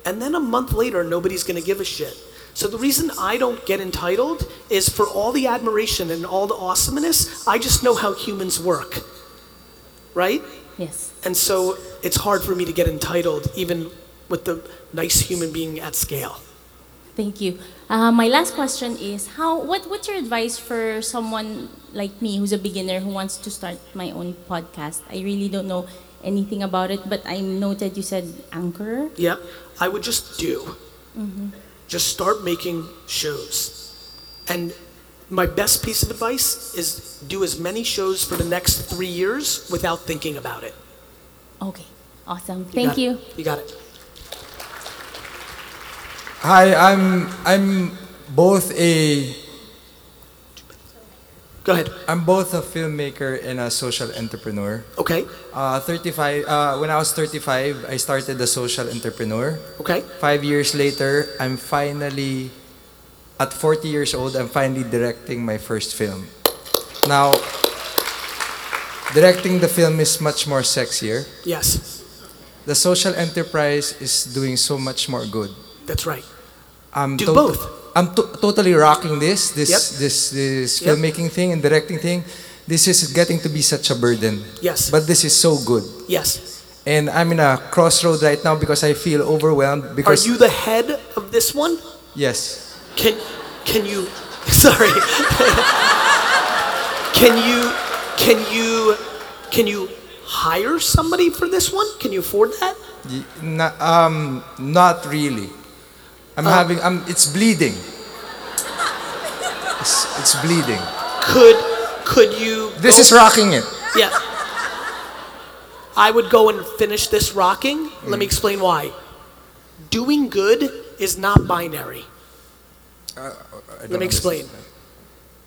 and then a month later, nobody's going to give a shit. So the reason I don't get entitled is for all the admiration and all the awesomeness, I just know how humans work. Right? Yes. And so it's hard for me to get entitled, even with the nice human being at scale. Thank you. Uh, my last question is how what what's your advice for someone like me who's a beginner who wants to start my own podcast? I really don't know anything about it, but I noted you said anchor. Yeah, I would just do. hmm Just start making shows. And my best piece of advice is do as many shows for the next three years without thinking about it. Okay. Awesome. got Thank it. you. You got it. Hi, I'm I'm both a Go ahead. I'm both a filmmaker and a social entrepreneur. Okay. Uh, 35. Uh, when I was 35, I started the social entrepreneur. Okay. Five years later, I'm finally, at 40 years old, I'm finally directing my first film. Now, directing the film is much more sexier. Yes, The social enterprise is doing so much more good. That's right. I'm Do tot- both. I'm to- totally rocking this, this, Yep. this, this Yep. filmmaking thing and directing thing. This is getting to be such a burden. Yes. But this is so good. Yes. And I'm in a crossroad right now because I feel overwhelmed Because Are you the head of this one? yes, Can can you sorry. can you can you can you hire somebody for this one? Can you afford that? Y- um, not really. I'm Uh, having. I'm. It's bleeding. It's, it's bleeding. Could could you This is rocking it. Yeah. I would go and finish this rocking. Let me explain why. Doing good is not binary. Let me explain.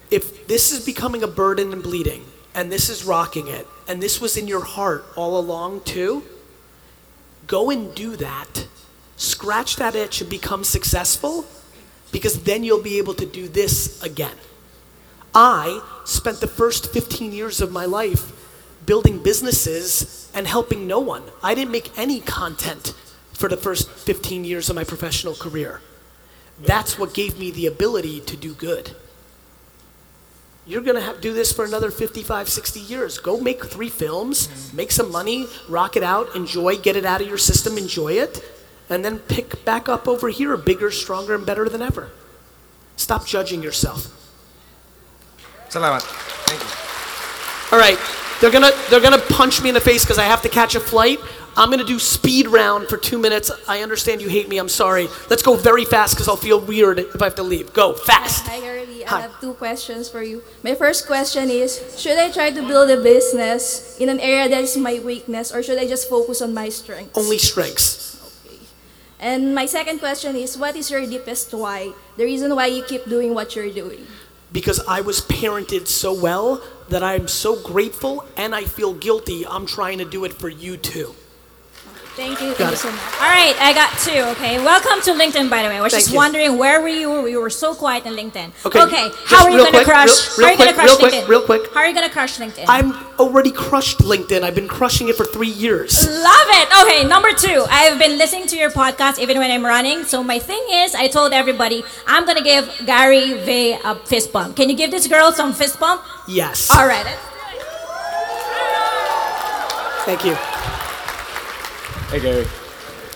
If this is becoming a burden and bleeding, and this is rocking it, and this was in your heart all along too, go and do that. Scratch that itch and become successful, because then you'll be able to do this again. I spent the first 15 years of my life building businesses and helping no one. I didn't make any content for the first 15 years of my professional career. That's what gave me the ability to do good. You're going to do this for another 55, 60 years. Go make three films, make some money, rock it out, enjoy, get it out of your system, enjoy it, and then pick back up over here bigger, stronger, and better than ever. Stop judging yourself. Salamat. Thank you. All right, they're gonna they're gonna punch me in the face because I have to catch a flight. I'm gonna do speed round for two minutes. I understand you hate me. I'm sorry. Let's go very fast because I'll feel weird if I have to leave. Go fast. Hi, Gary Vee. I have two questions for you. My first question is Should I try to build a business in an area that is my weakness, or should I just focus on my strengths? Only strengths. And my second question is What is your deepest why? The reason why you keep doing what you're doing? Because I was parented so well that I'm so grateful and I feel guilty. I'm trying to do it for you too. Thank you. Thank you so much. All right, I got two. Okay, welcome to LinkedIn. By the way, I was Thank just you. wondering where were you? You were so quiet in LinkedIn. Okay, Okay, how are you gonna quick, crush? real- how are you real gonna quick, crush real quick, LinkedIn? real quick. How are you gonna crush LinkedIn? I'm already crushed LinkedIn. I've been crushing it for three years. Love it. Okay, number two. I have been listening to your podcast even when I'm running. So my thing is, I told everybody I'm gonna give Gary Vee a fist bump. Can you give this girl some fist bump? Yes. All right. Thank you. Hey Gary.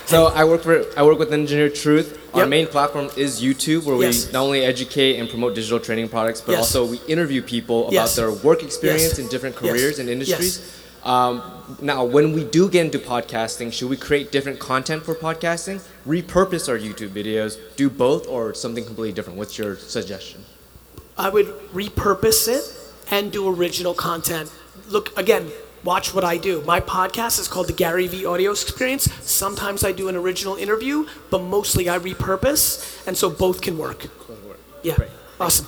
So I work for I work with Engineer Truth. Our Yep. main platform is YouTube, where Yes. we not only educate and promote digital training products, but Yes. also we interview people about Yes. their work experience in different careers and industries. Um, now, when we do get into podcasting, should we create different content for podcasting, repurpose our YouTube videos, do both, or something completely different? What's your suggestion? I would repurpose it and do original content. Look, again, watch what I do. My podcast is called the GaryVee Audio Experience. Sometimes I do an original interview, but mostly I repurpose, and so both can work. Yeah. Awesome.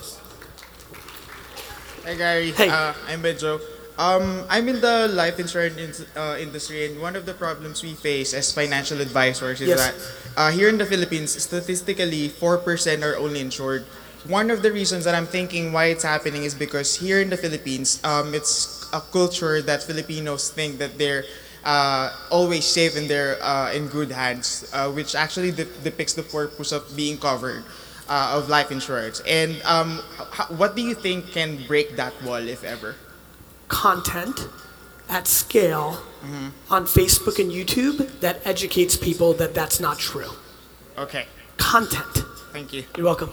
Hi Gary. Hey. Uh, I'm Benjo. Um, I'm in the life insurance in, uh, industry, and one of the problems we face as financial advisors is Yes. that uh, here in the Philippines, statistically, four percent are only insured. One of the reasons that I'm thinking why it's happening is because here in the Philippines, um, it's a culture that Filipinos think that they're uh, always safe and they're uh, in good hands, uh, which actually de- depicts the purpose of being covered uh, of life insurance. And um, h- what do you think can break that wall, if ever? Content at scale on Facebook and YouTube that educates people that that's not true. Okay. Content. Thank you. You're welcome.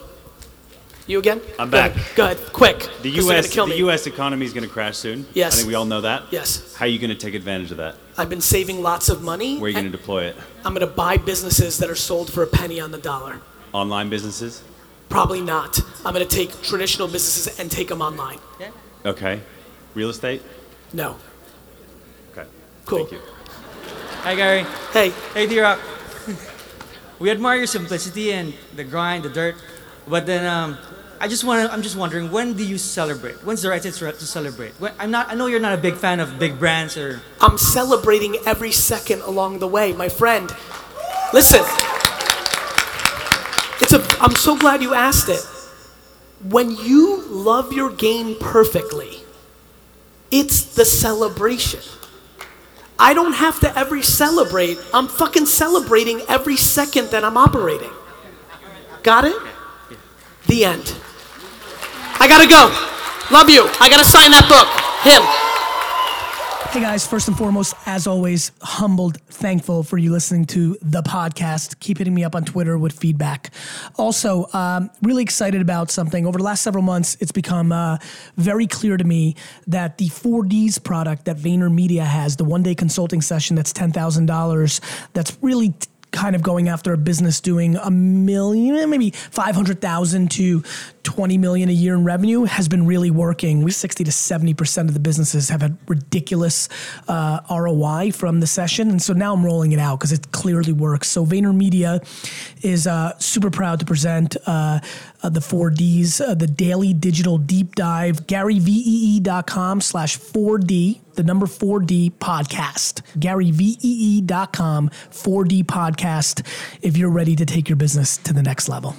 You again? I'm Go ahead. back. Go ahead. Quick. The 'cause they're U.S. gonna kill the me. U.S. economy is going to crash soon. Yes. I think we all know that. Yes. How are you going to take advantage of that? I've been saving lots of money. Where are you going to deploy it? I'm going to buy businesses that are sold for a penny on the dollar. Online businesses? Probably not. I'm going to take traditional businesses and take them online. Yeah. Okay. Real estate? No. Okay. Cool. Thank you. Hi, Gary. Hey. Hey, D-Rock. we admire your simplicity and the grind, the dirt. But then, um, I just want to, I'm just wondering, when do you celebrate? When's the right time to celebrate? When, I'm not, I know you're not a big fan of big brands or... I'm celebrating every second along the way, my friend. Listen. It's a I'm so glad you asked it. When you love your game perfectly, it's the celebration. I don't have to ever celebrate. I'm fucking celebrating every second that I'm operating. Got it? The end. I gotta go. Love you. I gotta sign that book. Him. Hey guys, first and foremost, as always, humbled, thankful for you listening to the podcast. Keep hitting me up on Twitter with feedback. Also, um, really excited about something. Over the last several months, it's become uh, very clear to me that the 4Ds product that VaynerMedia has, the one day consulting session that's $10,000, that's really t- kind of going after a business doing a million, maybe 500,000 to 20 million a year in revenue has been really working. We 60 to 70% of the businesses have had ridiculous uh, ROI from the session. And so now I'm rolling it out because it clearly works. So VaynerMedia is uh, super proud to present uh, uh, the 4Ds, uh, the daily digital deep dive, garyvee.com slash 4D, the number 4D podcast. garyvee.com 4D podcast if you're ready to take your business to the next level.